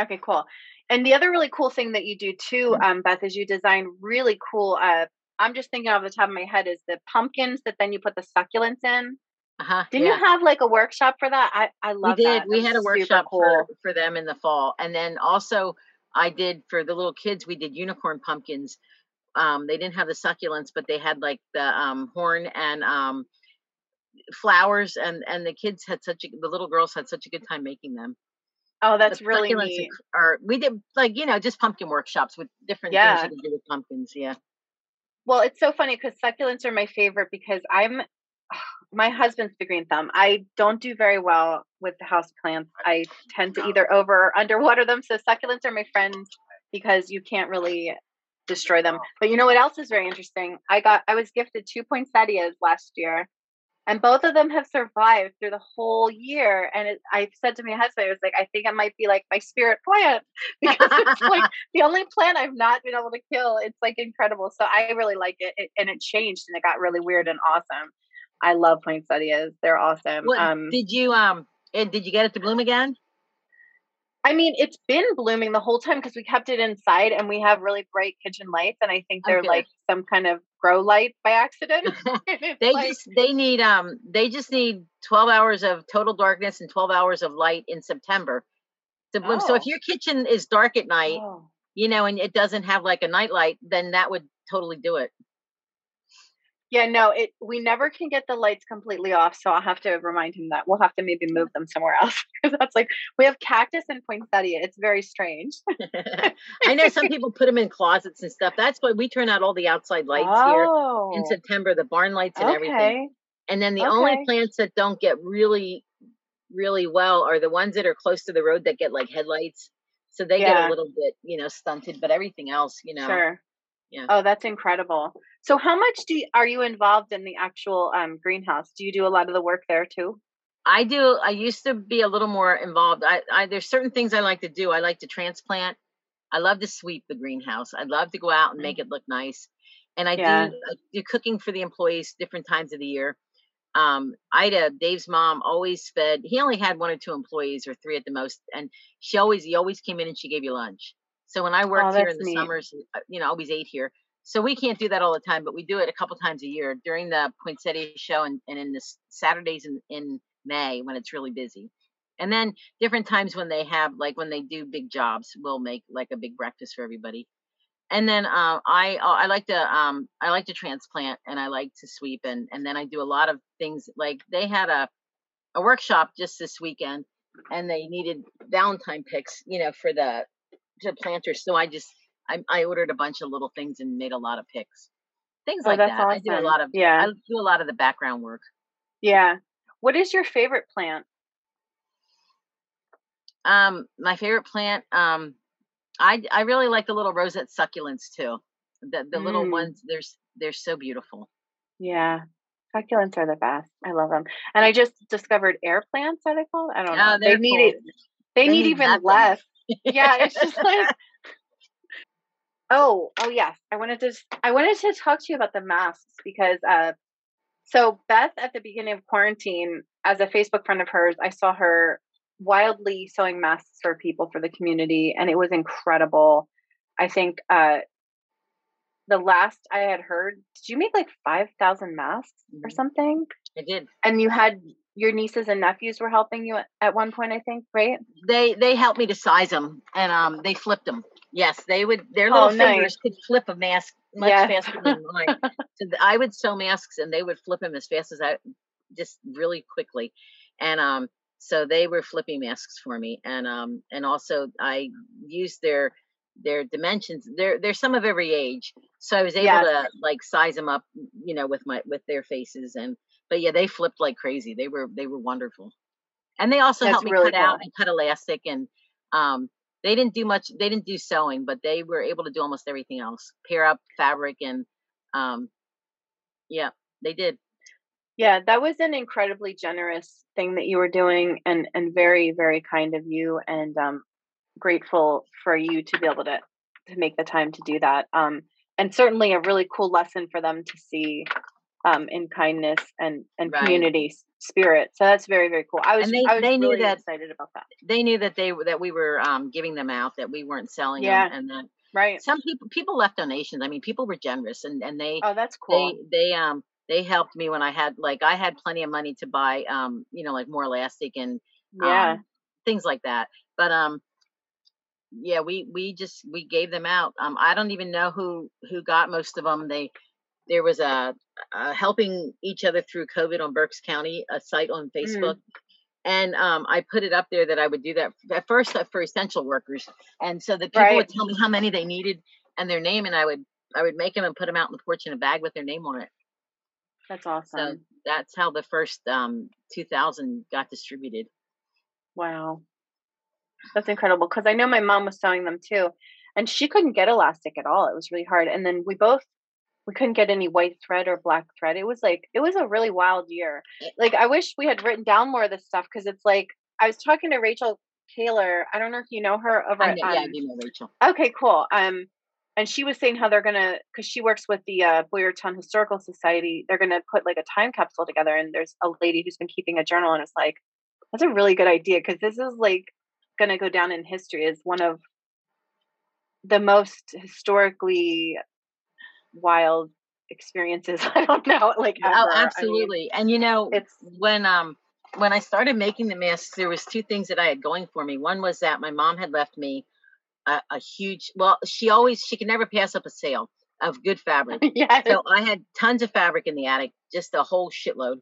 S2: Okay, cool. And the other really cool thing that you do too,
S3: Mm-hmm.
S2: um, Beth, is you design really cool. Uh, I'm just thinking off the top of my head is the pumpkins that then you put the succulents in.
S3: Uh huh.
S2: Didn't you have like a workshop for that? I I
S3: we
S2: love
S3: did.
S2: that.
S3: We had a workshop
S2: cool.
S3: for, for them in the fall, and then also I did for the little kids. We did unicorn pumpkins. Um, they didn't have the succulents, but they had like the um, horn and um, flowers, and and the kids had such a the little girls had such a good time making them.
S2: Oh,
S3: The
S2: that's really
S3: succulents
S2: neat.
S3: Are we did like you know just pumpkin workshops with different
S2: Yeah.
S3: things you can do with pumpkins. Yeah.
S2: Well, it's so funny because succulents are my favorite because I'm my husband's the green thumb. I don't do very well with the house plants. I tend to either over or underwater them. So succulents are my friends because you can't really destroy them. But you know what else is very interesting? I got I was gifted two poinsettias last year. And both of them have survived through the whole year. And it, I said to my husband, I was like, I think it might be like my spirit plant because it's like the only plant I've not been able to kill. It's like incredible. So I really like it. it and it changed and it got really weird and awesome. I love poinsettias. They're awesome.
S3: What,
S2: um,
S3: did you um? And did you get it to bloom again?
S2: I mean, it's been blooming the whole time because we kept it inside and we have really bright kitchen lights. And I think
S3: Oh,
S2: they're
S3: good.
S2: like some kind of grow light by accident.
S3: They
S2: like-
S3: just they need um they just need 12 hours of total darkness and 12 hours of light in september to bloom so if
S2: Oh.
S3: your kitchen is dark at night
S2: Oh.
S3: you know and it doesn't have like a night light then that would totally do it
S2: Yeah, no, it we never can get the lights completely off, so I'll have to remind him that we'll have to maybe move them somewhere else because that's like we have cactus and poinsettia. It's very strange.
S3: i know some people put them in closets and stuff that's why we turn out all the outside lights here
S2: oh,
S3: in september the barn lights and everything and then the only plants that don't get really really well are the ones that are close to the road that get like headlights so they get a little bit you know stunted but everything else you know
S2: Sure.
S3: Yeah.
S2: Oh, that's incredible. So, how much do you, are you involved in the actual um, greenhouse? Do you do a lot of the work there too?
S3: I do. I used to be a little more involved. I, I there's certain things I like to do. I like to transplant. I love to sweep the greenhouse. I love to go out and make it look nice. And I
S2: Yeah.
S3: do I do cooking for the employees different times of the year. Um, Ida, Dave's mom, always fed. He only had one or two employees or three at the most, and she always he always came in and she gave you lunch. So when I worked here in the
S2: neat.
S3: summers, uh, you know, I always ate here. So we can't do that all the time, but we do it a couple times a year during the poinsettia show and, and in the Saturdays in, in May when it's really busy. And then different times when they have like when they do big jobs, we'll make like a big breakfast for everybody. And then uh, I uh, I like to um I like to transplant and I like to sweep and and then I do a lot of things like they had a a workshop just this weekend, and they needed Valentine picks, you know, for the to planters. So I just I, I ordered a bunch of little things and made a lot of picks, things
S2: Oh,
S3: like that. I do a lot of
S2: Yeah.
S3: I do a lot of the background work.
S2: Yeah. What is your favorite plant?
S3: Um, my favorite plant, um, I I really like the little rosette succulents too. The the little
S2: Mm.
S3: ones, they're they're so beautiful.
S2: Yeah. Succulents are the best. I love them. And I just discovered air plants, are they called? I don't know. They
S3: they're
S2: need
S3: cool.
S2: it. They,
S3: They
S2: need,
S3: need
S2: even
S3: nothing.
S2: less. Yeah, it's just like Oh, oh yes. I wanted to I wanted to talk to you about the masks because uh so Beth at the beginning of quarantine, as a Facebook friend of hers, I saw her wildly sewing masks for people for the community and it was incredible. I think uh the last I had heard, did you make like 5,000 masks or
S3: Mhm.
S2: something?
S3: I did.
S2: And you had your nieces and nephews were helping you at, at one point, I think, right?
S3: They they helped me to size them, and um, they flipped them. Yes, they would. Their
S2: Oh,
S3: little
S2: nice.
S3: fingers could flip a mask much
S2: Yes.
S3: faster than mine. so I would sew masks, and they would flip them as fast as I, just really quickly, and um, so they were flipping masks for me, and um, and also I used their their dimensions. They're they're some of every age, so I was able
S2: Yes.
S3: to like size them up, you know, with my with their faces, and but yeah, they flipped like crazy. They were they were wonderful, and they also
S2: That's
S3: helped me
S2: really
S3: cut out and cut elastic, and um, they didn't do much. They didn't do sewing, but they were able to do almost everything else. Pair up fabric and um, yeah, they did.
S2: Yeah, that was an incredibly generous thing that you were doing and and very very kind of you and um grateful for you to be able to to make the time to do that. Um and certainly a really cool lesson for them to see um in kindness and and
S3: Right.
S2: community spirit. So that's very very cool. I was
S3: And they-
S2: I was
S3: they knew
S2: really
S3: that-
S2: excited about that.
S3: They knew that they that we were um, giving them out, that we weren't selling
S2: Yeah.
S3: them, and that
S2: Right.
S3: some people people left donations. I mean, people were generous, and and they
S2: Oh, that's cool.
S3: they they um they helped me when I had like I had plenty of money to buy um you know like more elastic and
S2: yeah.
S3: um, things like that. But um, yeah, we we just we gave them out. Um, I don't even know who who got most of them. They there was a, a helping each other through COVID on Berks County, a site on
S2: Mm.
S3: Facebook. And um, I put it up there that I would do that at first uh, for essential workers, and so that people
S2: Right.
S3: would tell me how many they needed and their name, and I would I would make them and put them out in the porch in a bag with their name on it.
S2: That's
S3: So
S2: awesome.
S3: that's how the first um, 2,000 got distributed.
S2: Wow. That's incredible because I know my mom was sewing them too, and she couldn't get elastic at all. It was really hard. And then we both we couldn't get any white thread or black thread. It was like it was a really wild year. Like I wish we had written down more of this stuff because it's like I was talking to Rachel Taylor. I don't know if you know her over
S3: I know, yeah, I
S2: um,
S3: do know Rachel.
S2: Okay, cool. Um, and she was saying how they're gonna, because she works with the uh, Boyertown Historical Society, they're gonna put like a time capsule together. And there's a lady who's been keeping a journal, and it's like, that's a really good idea because this is like gonna go down in history as one of the most historically wild experiences. I don't know, like ever.
S3: Oh,
S2: I mean,
S3: absolutely. and you know,
S2: it's
S3: when um when I started making the masks, there was two things that I had going for me. One was that my mom had left me a, a huge. Well, she always she could never pass up a sale of good fabric.
S2: yes,
S3: so I had tons of fabric in the attic, just a whole shitload.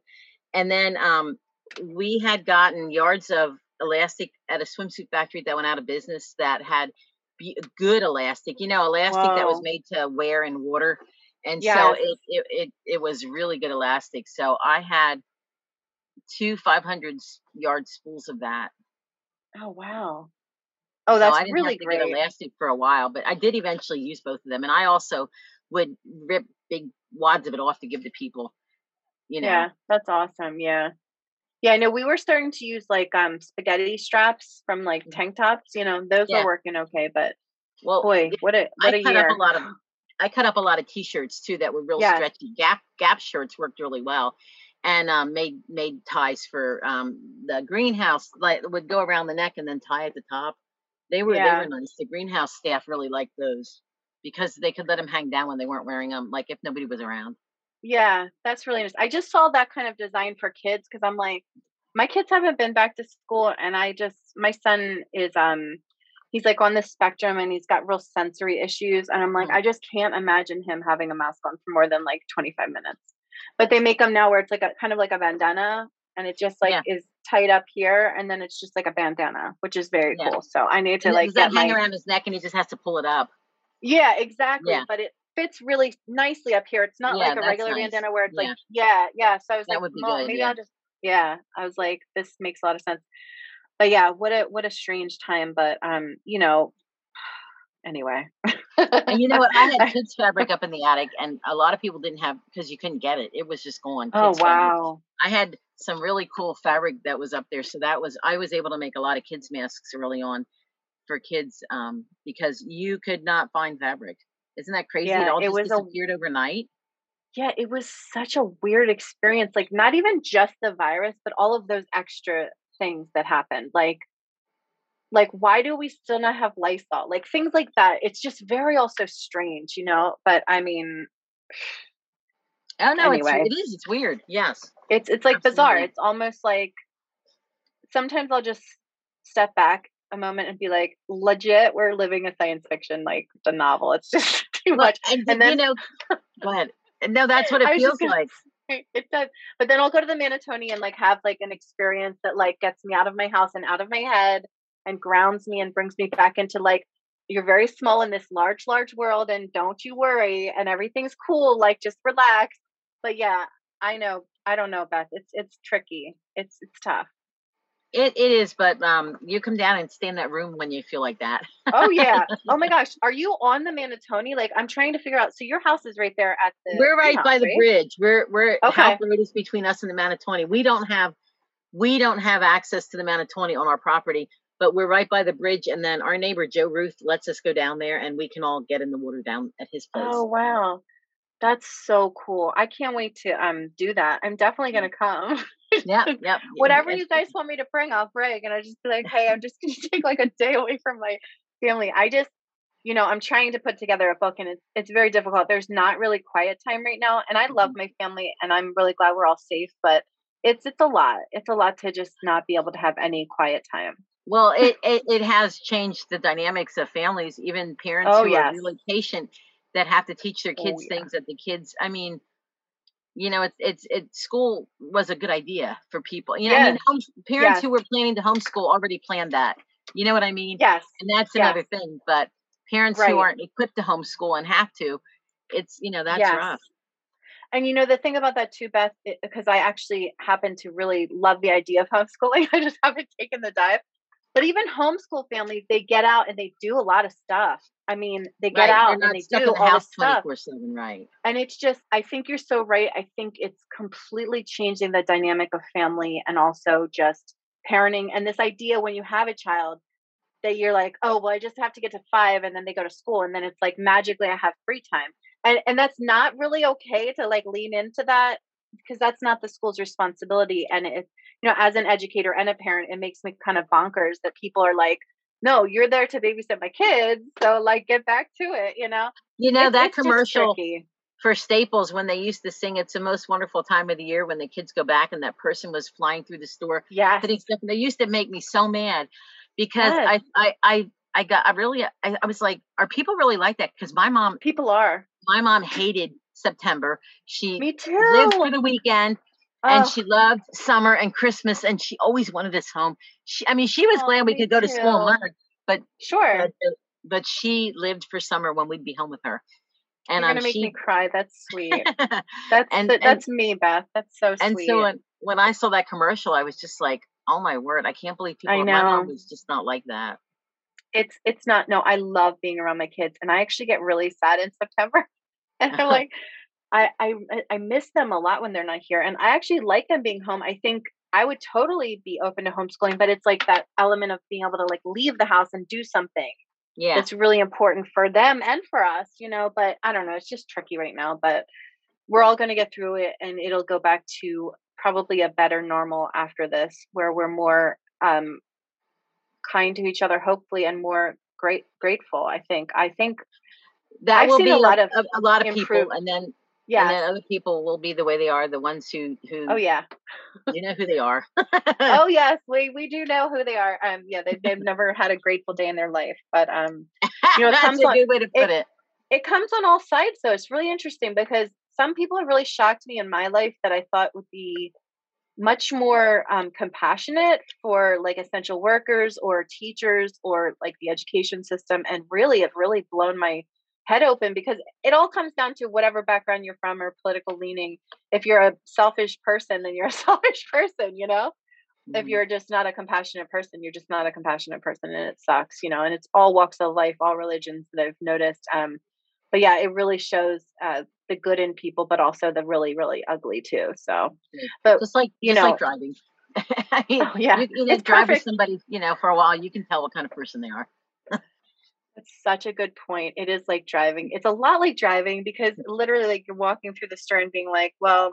S3: And then um we had gotten yards of elastic at a swimsuit factory that went out of business that had be- good elastic. You know, elastic that was made to wear in water. And so it, it it it was really good elastic. So I had two 500 yard spools of that.
S2: oh wow. Oh,
S3: so
S2: that's
S3: I didn't
S2: really
S3: have to
S2: great.
S3: get elastic for a while, but I did eventually use both of them. And I also would rip big wads of it off to give to people. You know,
S2: Yeah, that's awesome. Yeah. Yeah, I know we were starting to use like um spaghetti straps from like tank tops, you know, those
S3: Yeah.
S2: were working okay, but
S3: well,
S2: boy, what a what
S3: I
S2: a
S3: cut
S2: year.
S3: up a lot of I cut up a lot of t-shirts too that were real
S2: Yeah.
S3: stretchy. Gap Gap shirts worked really well, and um, made made ties for um, the greenhouse. Like would go around the neck and then tie at the top. They were
S2: Yeah.
S3: they were nice. The greenhouse staff really liked those because they could let them hang down when they weren't wearing them, like if nobody was around.
S2: Yeah, that's really nice. I just saw that kind of design for kids because I'm like, my kids haven't been back to school, and I just my son is um he's like on the spectrum and he's got real sensory issues, and I'm like,
S3: Mhm.
S2: I just can't imagine him having a mask on for more than like 25 minutes. But they make them now where it's like a kind of like a bandana and it just like
S3: Yeah.
S2: is tied up here, and then it's just like a bandana, which is very
S3: Yeah.
S2: cool. So I need to
S3: And
S2: like get
S3: hang
S2: my
S3: around his neck and he just has to pull it up.
S2: yeah, exactly.
S3: Yeah.
S2: But it fits really nicely up here. It's not
S3: Yeah,
S2: like a regular
S3: nice.
S2: bandana where it's
S3: Yeah.
S2: like yeah, yeah. So I was
S3: That
S2: like,
S3: would be
S2: well,
S3: good,
S2: maybe
S3: yeah.
S2: I'll just yeah. I was like, this makes a lot of sense. But yeah, what a what a strange time. But um, you know, anyway.
S3: And you know what? I had kids fabric up in the attic, and a lot of people didn't have because you couldn't get it. It was just gone.
S2: oh
S3: kids fabric.
S2: wow.
S3: I had some really cool fabric that was up there, so that was I was able to make a lot of kids masks early on for kids um, because you could not find fabric. Isn't that crazy? it
S2: Yeah,
S3: all
S2: it
S3: just
S2: was a-
S3: disappeared overnight.
S2: Yeah, it was such a weird experience. Like not even just the virus, but all of those extra things that happened. Like like why do we still not have Lysol? Like things like that. It's just very also strange, you know? But I mean,
S3: Oh no,
S2: Anyway.
S3: it's, it is. It's weird. Yes.
S2: it's it's like bizarre. It's almost like sometimes I'll just step back a moment and be like, legit, we're living a science fiction like the novel. It's just too
S3: Well,
S2: much.
S3: and,
S2: and
S3: you know, go ahead. No, that's what it
S2: I was just
S3: feels
S2: gonna
S3: like.
S2: It does. But then I'll go to the Manatawny and like have like an experience that like gets me out of my house and out of my head and grounds me and brings me back into like you're very small in this large, large world and don't you worry and everything's cool. Like just relax. But yeah, I know. I don't know, Beth. It's it's tricky. It's it's tough.
S3: It it is, but um, you come down and stay in that room when you feel like that.
S2: Oh yeah. oh my gosh. Are you on the Manatawny? Like I'm trying to figure out. So your house is right there at the.
S3: We're right by the
S2: right?
S3: bridge. We're we're
S2: Okay.
S3: half road is between us and the Manatawny. We don't have we don't have access to the Manatawny on our property, but we're right by the bridge. And then our neighbor Joe Ruth lets us go down there, and we can all get in the water down at his place.
S2: Oh wow. That's so cool. I can't wait to um do that. I'm definitely gonna come.
S3: Yeah, yeah.
S2: Whatever you guys want me to bring, I'll bring. And I just be like, hey, I'm just gonna take like a day away from my family. I just you know, I'm trying to put together a book and it's it's very difficult. There's not really quiet time right now. And I love my family and I'm really glad we're all safe, but it's it's a lot. It's a lot to just not be able to have any quiet time.
S3: Well, it, it it has changed the dynamics of families, even parents
S2: Oh,
S3: who
S2: yes.
S3: are really patient that have to teach their
S2: Oh,
S3: kids
S2: yeah.
S3: things that the kids. I mean, you know, it's it's it. School was a good idea for people. You know, I mean, home, parents
S2: Yes.
S3: who were planning to homeschool already planned that. You know what I mean?
S2: Yes.
S3: And that's
S2: yes.
S3: another thing. But parents
S2: Right.
S3: who aren't equipped to homeschool and have to, it's you know that's
S2: Yes.
S3: rough.
S2: And you know the thing about that too, Beth, because I actually happen to really love the idea of homeschooling. I just haven't taken the dive. But even homeschool families, they get out and they do a lot of stuff. I mean, they get
S3: Right,
S2: out and they do all
S3: house
S2: stuff.
S3: twenty four seven. Right.
S2: And it's just, I think you're so right. I think it's completely changing the dynamic of family and also just parenting. And this idea when you have a child that you're like, oh, well, I just have to get to five and then they go to school. And then it's like magically I have free time. And, and that's not really okay to like lean into that because that's not the school's responsibility. And it, you know, as an educator and a parent, it makes me kind of bonkers that people are like, no, you're there to babysit my kids. So like get back to it, you know?
S3: You know
S2: It's-
S3: that
S2: it's
S3: commercial. for Staples when they used to sing "It's the most wonderful time of the year" when the kids go back and that person was flying through the store Yeah. They used to make me so mad because
S2: Yes.
S3: I, I, I, I got, I really, I, I was like, are people really like that? Because my mom,
S2: People are.
S3: my mom hated September. She
S2: Me too.
S3: lived for the weekend and
S2: Oh,
S3: she loved summer and Christmas and she always wanted us home. She, I mean, she was
S2: Oh,
S3: glad we could go to school and learn, but
S2: sure.
S3: but, but she lived for summer when we'd be home with her. And
S2: You're
S3: um,
S2: gonna make
S3: she,
S2: me cry. That's sweet. That's
S3: And-
S2: th-
S3: and-
S2: that's me, Beth. That's so
S3: and
S2: sweet.
S3: And so when, when I saw that commercial, I was just like, oh my word, I can't believe people.
S2: I know.
S3: My mom was just not like that.
S2: it's it's not. No, I love being around my kids, and I actually get really sad in September. And I'm like, I I I miss them a lot when they're not here, and I actually like them being home. I think I would totally be open to homeschooling, but it's like that element of being able to like leave the house and do something
S3: Yeah.
S2: that's really important for them and for us, you know. But I don't know, it's just tricky right now. But we're all going to get through it, and it'll go back to probably a better normal after this, where we're more um, kind to each other, hopefully, and more great grateful. I think. I think.
S3: That
S2: I've
S3: will be
S2: a lot of
S3: a, a lot of people, and then
S2: yeah, and
S3: then other people will be the way they are, the ones who who
S2: Oh yeah.
S3: you know who they are.
S2: Oh yes, we we do know who they are. Um, yeah, they they've never had a grateful day in their life, but um, you know, it
S3: That's
S2: comes
S3: a
S2: on-
S3: good way to put it.
S2: it comes on all sides though it's really interesting because some people have really shocked me in my life that i thought would be much more um, compassionate for like essential workers or teachers or like the education system and really it really blown my head open because it all comes down to whatever background you're from or political leaning if you're a selfish person then you're a selfish person you know mm-hmm. if you're just not a compassionate person you're just not a compassionate person and it sucks you know and it's all walks of life all religions that i've noticed um but yeah it really shows uh the good in people, but also the really, really ugly too. So, but
S3: just like you
S2: know,
S3: like driving. I mean, oh, yeah, you, you know, drive with somebody, you know, for a while, you can tell what kind of person they are.
S2: It's such a good point. It is like driving. It's a lot like driving because literally, like you're walking through the store and being like, "Well,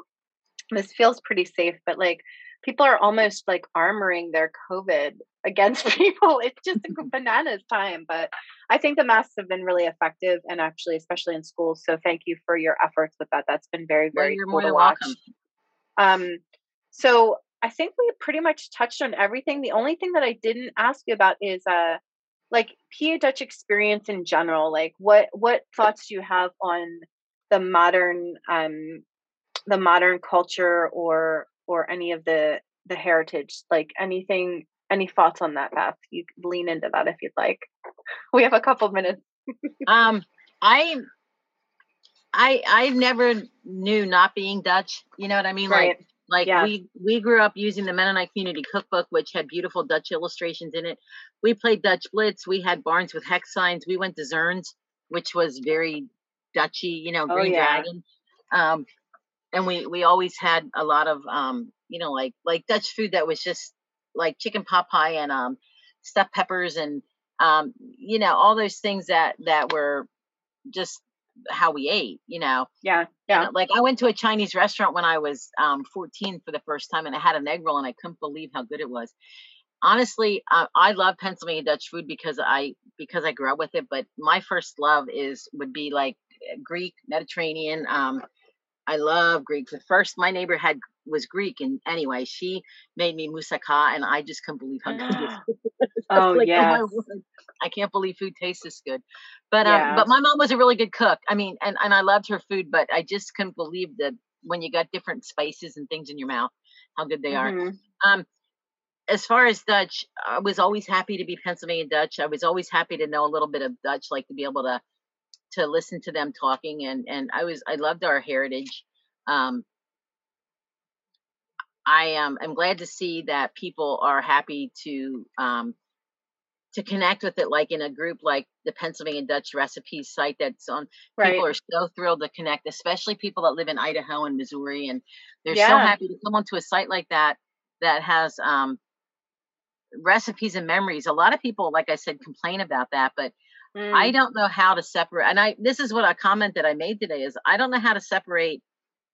S2: this feels pretty safe," but like people are almost like armoring their COVID against people. It's just a bananas time. But I think the masks have been really effective and actually, especially in schools. So thank you for your efforts with that. That's been very, very well, cool to watch. Welcome. Um, so I think we pretty much touched on everything. The only thing that I didn't ask you about is uh like PA Dutch experience in general. Like what what thoughts do you have on the modern um the modern culture or or any of the the heritage like anything any thoughts on that Beth? you lean into that if you'd like we have a couple minutes
S3: um i i i never knew not being dutch you know what i mean right. like like yeah. we we grew up using the mennonite community cookbook which had beautiful dutch illustrations in it we played dutch blitz we had barns with hex signs we went to zerns which was very dutchy you know oh, green oh, yeah. dragon um and we we always had a lot of um you know like like dutch food that was just like chicken pot pie and um stuffed peppers and um you know all those things that that were just how we ate you know
S2: yeah yeah
S3: like i went to a chinese restaurant when i was um 14 for the first time and i had an egg roll and i couldn't believe how good it was honestly uh, i love pennsylvania dutch food because i because i grew up with it but my first love is would be like greek mediterranean um I love Greek. The first my neighbor had was Greek, and anyway, she made me moussaka, and I just couldn't believe how good it was.
S2: oh like, yeah,
S3: oh I can't believe food tastes this good. But yeah. um, but my mom was a really good cook. I mean, and and I loved her food, but I just couldn't believe that when you got different spices and things in your mouth, how good they mm-hmm. are. Um, as far as Dutch, I was always happy to be Pennsylvania Dutch. I was always happy to know a little bit of Dutch, like to be able to to listen to them talking and and I was I loved our heritage. Um, I am I'm glad to see that people are happy to um, to connect with it like in a group like the Pennsylvania Dutch recipes site that's on right. people are so thrilled to connect, especially people that live in Idaho and Missouri and they're yeah. so happy to come onto a site like that that has um, recipes and memories. A lot of people, like I said, complain about that, but Mm. I don't know how to separate. And I this is what a comment that I made today is I don't know how to separate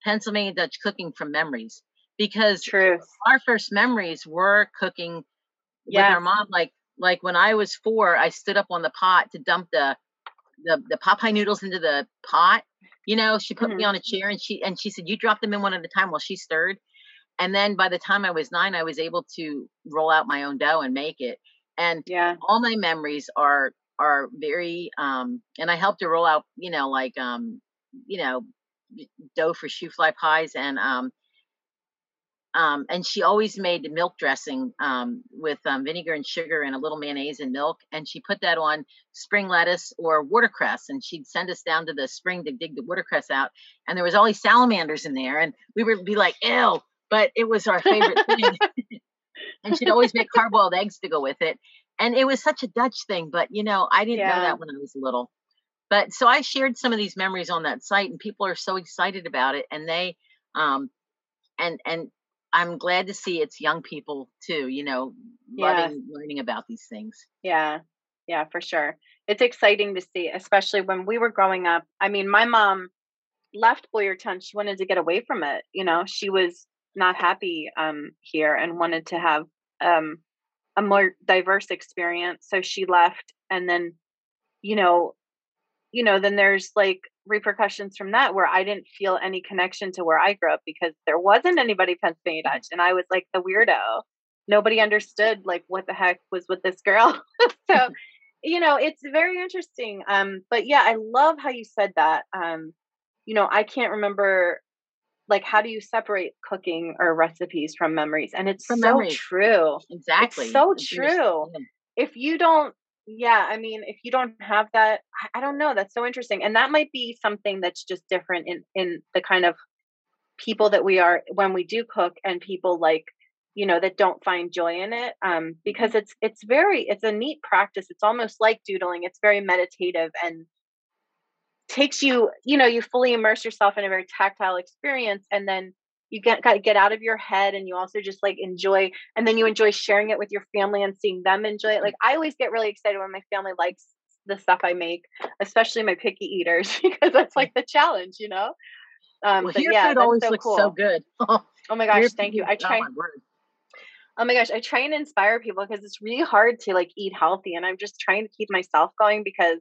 S3: Pennsylvania Dutch cooking from memories because
S2: Truth.
S3: our first memories were cooking yes. with our mom. Like like when I was four, I stood up on the pot to dump the the the potpie noodles into the pot. You know, she put mm-hmm. me on a chair and she and she said, "You drop them in one at a time," while she stirred. And then by the time I was nine, I was able to roll out my own dough and make it. And
S2: yeah,
S3: all my memories are are very um and I helped her roll out, you know, like um, you know, dough for shoofly pies and um um, and she always made the milk dressing um, with um, vinegar and sugar and a little mayonnaise and milk. And she put that on spring lettuce or watercress. And she'd send us down to the spring to dig the watercress out. And there was all these salamanders in there. And we would be like, ew, but it was our favorite thing. and she'd always make hard boiled eggs to go with it and it was such a Dutch thing, but you know, I didn't yeah. know that when I was little. But so I shared some of these memories on that site, and people are so excited about it, and they, um, and and I'm glad to see it's young people too. You know, yeah. loving learning about these things.
S2: Yeah, yeah, for sure. It's exciting to see, especially when we were growing up. I mean, my mom left Boyertown. She wanted to get away from it. You know, she was not happy um, here and wanted to have um, a more diverse experience so she left and then you know you know then there's like repercussions from that where i didn't feel any connection to where i grew up because there wasn't anybody pennsylvania dutch and i was like the weirdo. Nobody understood like what the heck was with this girl. So you know it's very interesting um but yeah i love how you said that um you know i can't remember like how do you separate cooking or recipes from memories? And it's
S3: From
S2: so
S3: memories.
S2: true.
S3: Exactly.
S2: it's so
S3: It's
S2: true. if you don't yeah i mean if you don't have that I- don't know that's so interesting and that might be something that's just different in in the kind of people that we are when we do cook and people like you know that don't find joy in it um because it's it's very it's a neat practice it's almost like doodling it's very meditative and takes you you know you fully immerse yourself in a very tactile experience and then you get got to get out of your head and you also just like enjoy and then you enjoy sharing it with your family and seeing them enjoy it. Like i always get really excited when my family likes the stuff i make especially my picky eaters because that's like the challenge you know? Um
S3: Well,
S2: but
S3: your
S2: yeah
S3: food always
S2: so
S3: looks
S2: cool.
S3: so good.
S2: oh my
S3: Your
S2: gosh thank you. i try
S3: Oh
S2: oh my gosh i try and inspire people because it's really hard to like eat healthy and i'm just trying to keep myself going because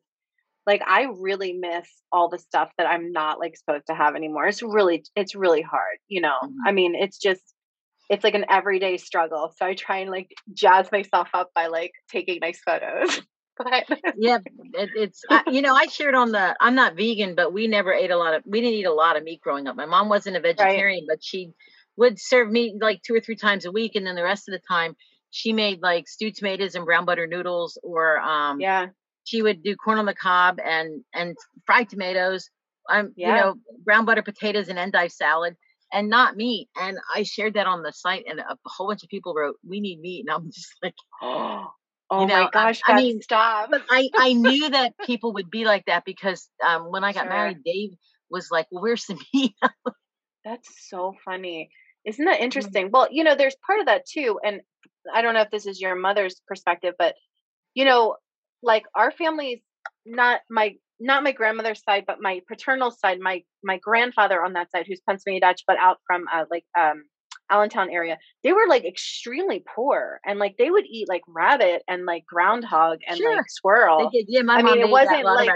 S2: like i really miss all the stuff that i'm not like supposed to have anymore it's really it's really hard you know
S3: Mhm.
S2: i mean it's just it's like an everyday struggle so i try and like jazz myself up by like taking nice photos but
S3: Yeah, it, it's I, you know I shared on the I'm not vegan, but we never ate a lot of we didn't eat a lot of meat growing up. My mom wasn't a vegetarian, but she would serve meat like two or three times a week, and then the rest of the time she made like stewed tomatoes and brown butter noodles, or um,
S2: yeah
S3: she would do corn on the cob and and fried tomatoes, um,
S2: Yeah.
S3: you know, brown butter potatoes and endive salad, and not meat. And I shared that on the site, and a whole bunch of people wrote, "We need meat," and I'm just like.
S2: oh
S3: know,
S2: my gosh
S3: I
S2: Beth,
S3: mean,
S2: stop
S3: but I I knew that people would be like that because um when I got
S2: Sure.
S3: married, Dave was like, "Well, where's the meat?"
S2: That's so funny. Isn't that interesting? Well, you know, there's part of that too. And I don't know if this is your mother's perspective, but you know, like our family's not my not my grandmother's side, but my paternal side, my my grandfather on that side, who's Pennsylvania Dutch, but out from uh, like um Allentown area, they were like extremely poor and like they would eat like rabbit and like groundhog and
S3: Sure.
S2: like squirrel.
S3: did, yeah, my
S2: I
S3: mom
S2: mean, it wasn't like-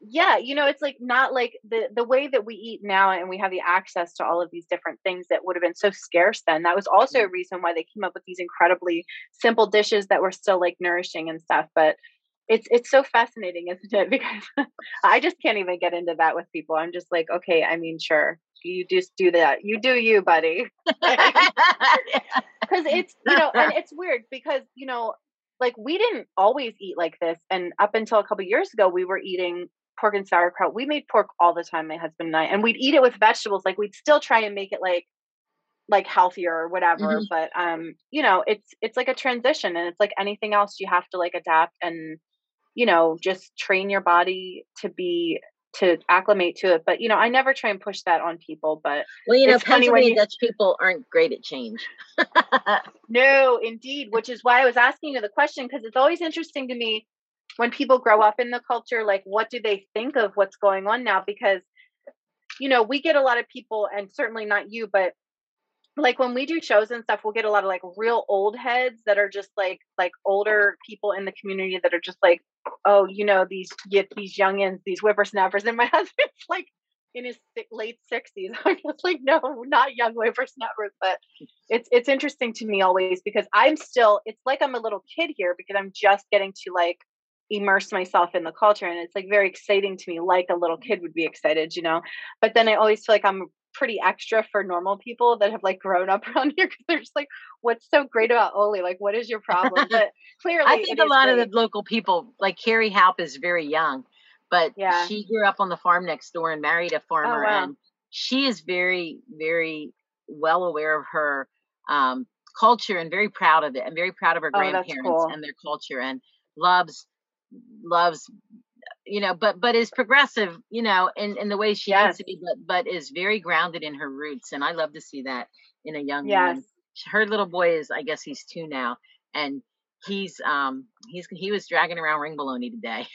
S2: yeah you know it's like not like the the way that we eat now and we have the access to all of these different things that would have been so scarce then that was also a reason why they came up with these incredibly simple dishes that were still like nourishing and stuff but it's it's so fascinating isn't it? Because i just can't even get into that with people. I'm just like okay i mean sure. You just do that. You do you buddy. Because it's you know and it's weird because you know like we didn't always eat like this and up until a couple years ago we were eating pork and sauerkraut. We made pork all the time my husband and i and we'd eat it with vegetables. Like we'd still try and make it like like healthier or whatever
S3: Mhm.
S2: but um you know it's it's like a transition and it's like anything else you have to like adapt and you know just train your body to be to acclimate to it but you know i never try and push that on people but
S3: well, you know,
S2: It's funny when
S3: Pennsylvania
S2: you-
S3: Dutch people aren't great at change.
S2: No, indeed, which is why I was asking you the question because it's always interesting to me when people grow up in the culture, like what do they think of what's going on now? Because, you know, we get a lot of people, and certainly not you, but like when we do shows and stuff, we'll get a lot of like real old heads that are just like like older people in the community that are just like, oh, you know, these get these youngins, these whippersnappers, and my husband's like in his late sixties. I'm just like, no, not young whippersnappers, but it's it's interesting to me always because I'm still it's like I'm a little kid here because I'm just getting to like immerse myself in the culture and it's like very exciting to me like a little kid would be excited you know but then I always feel like I'm pretty extra for normal people that have like grown up around here because they're just like what's so great about Oley like what is your problem but clearly
S3: I think a lot of the local people, like Carrie Halp, is very young, but
S2: Yeah.
S3: she grew up on the farm next door and married a farmer,
S2: wow.
S3: and she is very, very well aware of her um, culture and very proud of it, and very proud of her
S2: Oh,
S3: grandparents
S2: cool.
S3: and their culture, and loves loves you know but but is progressive you know in in the way she
S2: Yes.
S3: needs to be but but is very grounded in her roots and i love to see that in a young
S2: yes
S3: woman her little boy is i guess he's two now and he's um he's he was dragging around ring baloney today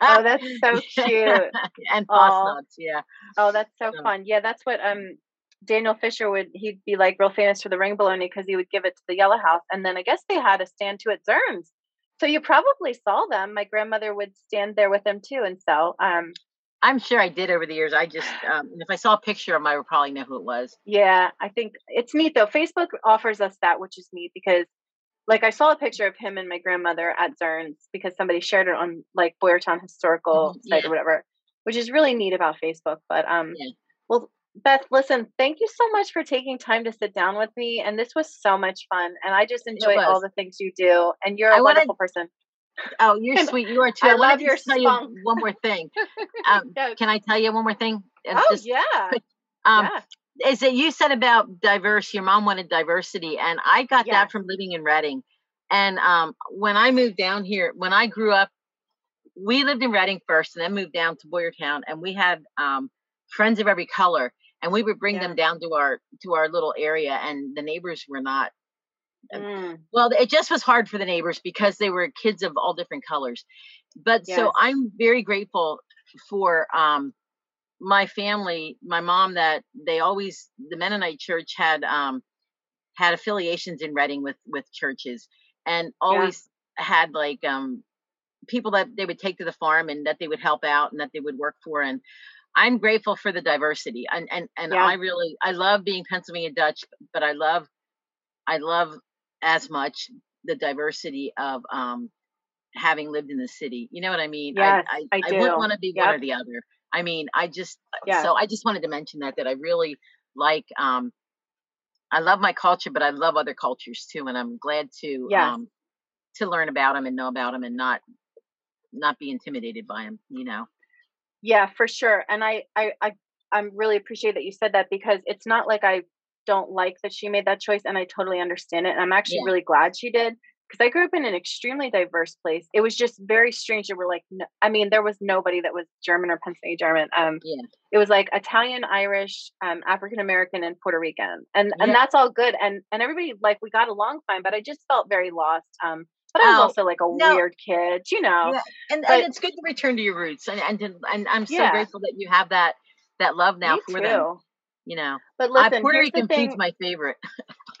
S2: oh that's so cute
S3: and
S2: Aw.
S3: boss nuts yeah
S2: Oh, that's so
S3: So-
S2: fun. Yeah, that's what um Daniel Fisher would he'd be like real famous for the ring baloney because he would give it to the Yellow House, and then I guess they had a stand to at Zerns. So you probably saw them. My grandmother would stand there with them too and sell. Um,
S3: i'm sure i did over the years i just um if i saw a picture of him i would probably know who it was
S2: yeah, I think it's neat though. Facebook offers us that, which is neat because like I saw a picture of him and my grandmother at Zerns because somebody shared it on like Boyertown Historical
S3: Mhm,
S2: site
S3: yeah.
S2: or whatever, which is really neat about Facebook. But um,
S3: Yeah.
S2: Beth, listen, thank you so much for taking time to sit down with me. And this was so much fun. And I just enjoy all the things you do. And you're a I wonderful wanna, person.
S3: Oh, you're sweet. You are too. I, I love your tell spunk. you one more thing. Um, yes. Can I tell you one more thing?
S2: It's oh just, yeah.
S3: Um, yeah. Is that you said about diverse? Your mom wanted diversity, and I got that from living in Reading. And um, when I moved down here, when I grew up, we lived in Reading first, and then moved down to Boyertown, and we had um, friends of every color, and we would bring yeah. them down to our to our little area, and the neighbors were not Mm. Well, it just was hard for the neighbors because they were kids of all different colors. But yes. so I'm very grateful for um, my family, my mom, that they always the Mennonite Church had um, had affiliations in Reading with with churches, and always yeah. had like um, people that they would take to the farm and that they would help out and that they would work for and I'm grateful for the diversity and and and yeah. I really I love being Pennsylvania Dutch but I love I love as much the diversity of um, having lived in the city. You know what I mean?
S2: Yes, I, I, I, I
S3: wouldn't want to be yep. one or the other. I mean, I just uh, yeah. so I just wanted to mention that that I really like. Um, I love my culture, but I love other cultures too, and I'm glad to yes. um, to learn about them and know about them and not not be intimidated by them. You know.
S2: Yeah, for sure. And I I I I'm really appreciate that you said that because it's not like I don't like that she made that choice and I totally understand it. And I'm actually yeah. really glad she did because I grew up in an extremely diverse place. It was just very strange that we're like, no, I mean, there was nobody that was German or Pennsylvania German. Um, yeah. It was like Italian, Irish, um, African American, and Puerto Rican, and yeah. and that's all good. And and everybody like we got along fine, but I just felt very lost. Um, but I was oh, also like a no. weird kid, you know.
S3: Yeah. And, but, and it's good to return to your roots, and and and I'm so grateful that you have that that love now for too. them you know.
S2: But listen, I,
S3: Puerto Rican food's my favorite.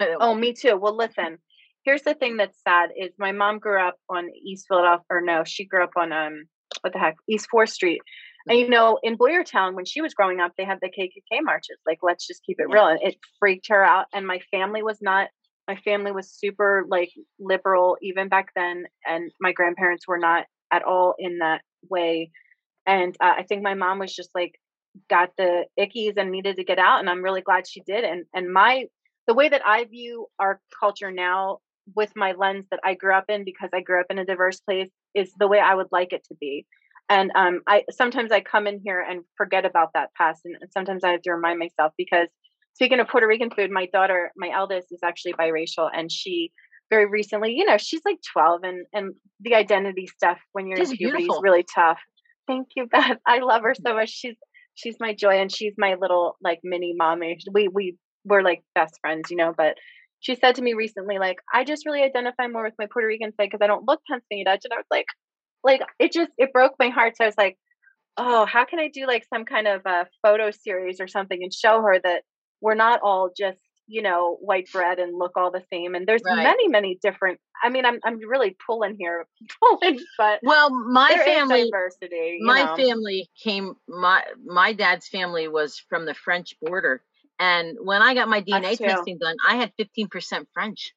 S2: oh, me too. Well, listen. Here's the thing that's sad is my mom grew up on East Philadelphia, or no, she grew up on um, what the heck, East Fourth Street. And you know, in Boyertown, when she was growing up, they had the KKK marches. Like, let's just keep it real, and it freaked her out. And my family was not. My family was super like liberal even back then, and my grandparents were not at all in that way. And uh, I think my mom was just like, got the ickies and needed to get out and i'm really glad she did and and my the way that i view our culture now with my lens that i grew up in because i grew up in a diverse place is the way i would like it to be and um i sometimes i come in here and forget about that past and sometimes i have to remind myself because speaking of puerto rican food my daughter my eldest is actually biracial and she very recently you know she's like 12 and and the identity stuff when you're she's in puberty beautiful. is really tough thank you beth i love her so mm-hmm. much she's she's my joy and she's my little like mini mommy. We we were like best friends, you know, but she said to me recently, like, I just really identify more with my Puerto Rican side because I don't look Pennsylvania Dutch. And I was like, like it just it broke my heart. So I was like, oh, how can I do like some kind of a photo series or something and show her that we're not all just you know white bread and look all the same and there's right. many many different i mean i'm i'm really pulling here pulling but
S3: well my family diversity my know. family came my my dad's family was from the french border and when i got my dna testing done i had 15% french.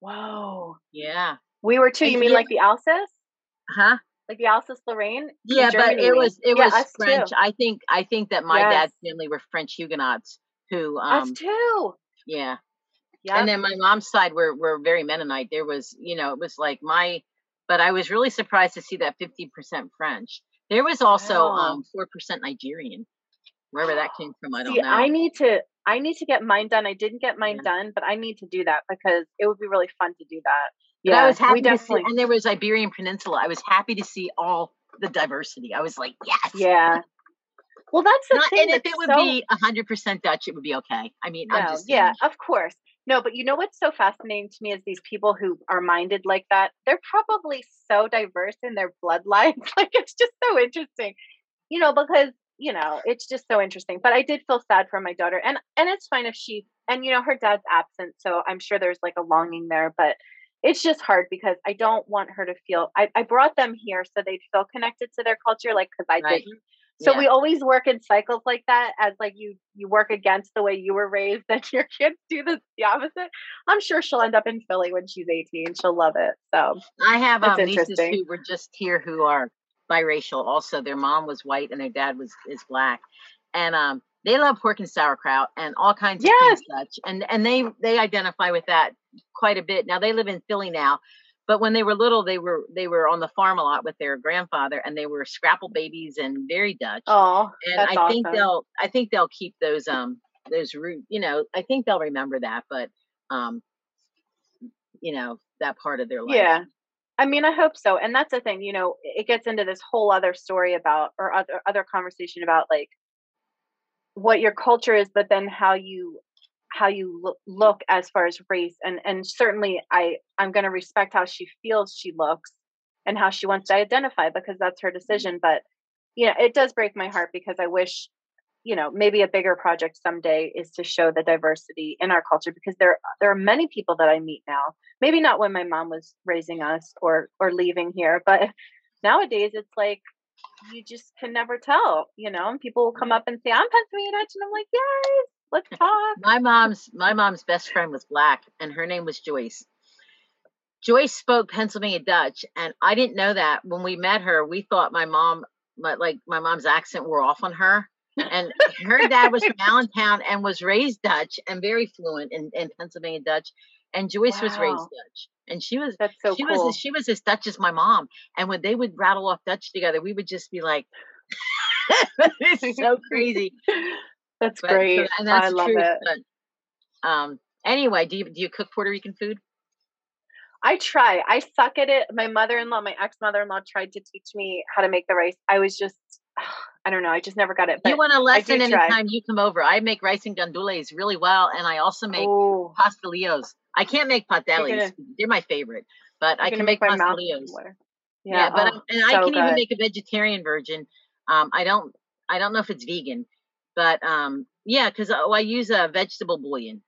S2: Whoa.
S3: Yeah.
S2: We were too you mean like the alsace?
S3: Huh
S2: like the Alsace Lorraine.
S3: Yeah, but it was it yeah, was French. Too. I think I think that my yes. dad's family were French Huguenots who
S2: um Us too.
S3: Yeah. Yeah. And then my mom's side were were very Mennonite. There was, you know, it was like my but I was really surprised to see that 50% French. There was also wow. um 4% Nigerian. Wherever that came from, I don't
S2: see,
S3: know.
S2: I need to I need to get mine done. I didn't get mine yeah. done, but I need to do that because it would be really fun to do that.
S3: Yeah, I was happy to see, and there was Iberian Peninsula. I was happy to see all the diversity. I was like, yes.
S2: Yeah. Well, that's the Not, thing.
S3: And if it would so... be hundred percent Dutch, it would be okay. I mean, no, just,
S2: yeah, of course. No, but you know what's so fascinating to me is these people who are minded like that. They're probably so diverse in their bloodlines. like it's just so interesting, you know, because you know it's just so interesting. But I did feel sad for my daughter, and and it's fine if she and you know her dad's absent, so I'm sure there's like a longing there, but it's just hard because I don't want her to feel. I, I brought them here so they'd feel connected to their culture, like because I right. didn't. So yeah. we always work in cycles like that as like you you work against the way you were raised and your kids do the, the opposite. I'm sure she'll end up in Philly when she's 18. She'll love it. So
S3: I have um, nieces who were just here who are biracial also. Their mom was white and their dad was is black. and um, they love pork and sauerkraut and all kinds of
S2: Yes.
S3: things such. And and they they identify with that quite a bit. Now they live in Philly now, but when they were little, they were they were on the farm a lot with their grandfather, and they were scrapple babies and very Dutch.
S2: Oh,
S3: and I think
S2: awesome.
S3: they'll I think they'll keep those um those root you know I think they'll remember that, but um you know that part of their life.
S2: Yeah. I mean, I hope so. And that's the thing, you know, it gets into this whole other story about or other other conversation about like what your culture is, but then how you how you look, look as far as race and and certainly I I'm going to respect how she feels she looks and how she wants to identify because that's her mm-hmm. decision, but you know, it does break my heart because I wish you know maybe a bigger project someday is to show the diversity in our culture because there there are many people that I meet now maybe not when my mom was raising us or or leaving here but nowadays it's like you just can never tell you know and people will come mm-hmm. up and say i'm pennsylvania dutch and i'm like yes let's talk
S3: My mom's my mom's best friend was black, and her name was Joyce. Joyce spoke Pennsylvania Dutch, and I didn't know that. When we met her, we thought my mom, my, like my mom's accent, were off on her. And her dad was from Allentown and was raised Dutch and very fluent in, in Pennsylvania Dutch. And Joyce was raised Dutch, and she was
S2: that's so
S3: she
S2: cool
S3: was she was as Dutch as my mom. And when they would rattle off Dutch together, we would just be like, "This is so crazy."
S2: That's
S3: But so-
S2: great
S3: and that's
S2: i love
S3: true.
S2: it
S3: But, um. Anyway, do you do you cook Puerto Rican food?
S2: i try i suck at it my mother-in-law my ex-mother-in-law tried to teach me how to make the rice i was just i don't know i just never got it but
S3: you want a lesson
S2: try.
S3: anytime you come over. I make rice and gandules really well, and I also make
S2: oh
S3: pastelillos. I can't make
S2: pasteles;
S3: they're my favorite, but I can make
S2: my
S3: pastelillos.
S2: water.
S3: Yeah, but
S2: oh,
S3: I- and I
S2: so
S3: can even make a vegetarian version. Um, I don't, I don't know if it's vegan, but um, yeah, because oh, I use a vegetable bouillon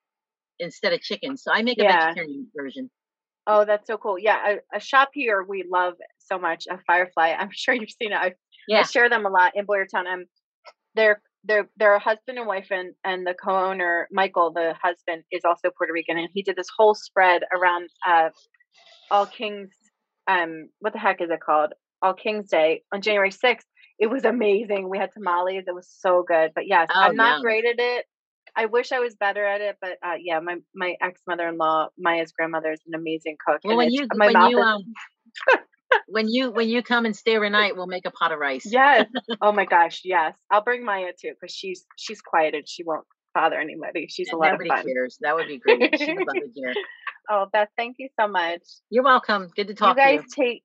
S3: instead of chicken, so I make a
S2: Yeah.
S3: vegetarian version.
S2: Oh, that's so cool. Yeah, a, a shop here we love so much, a Firefly. I'm sure you've seen it. I, I
S3: Yeah,
S2: share them a lot in Boyertown. Um, they're they're they're a husband and wife, and and the co-owner Michael, the husband, is also Puerto Rican, and he did this whole spread around uh, All Kings. Um, what the heck is it called? All Kings Day on January 6th. It was amazing. We had tamales. It was so good. But yes,
S3: Oh,
S2: I'm not
S3: yum.
S2: great at it. I wish I was better at it, but uh, yeah, my my ex mother in law, Maya's grandmother, is an amazing cook.
S3: well, when you when you
S2: is-
S3: um when you when you come and stay overnight, we'll make a pot of rice.
S2: Yes. Oh my gosh. Yes. I'll bring Maya too because she's she's quiet and she won't bother anybody. She's a lot of fun.
S3: cares. That would be great. She would love it here.
S2: Oh, Beth, thank you so much.
S3: You're welcome. Good to talk
S2: you guys
S3: to you.
S2: take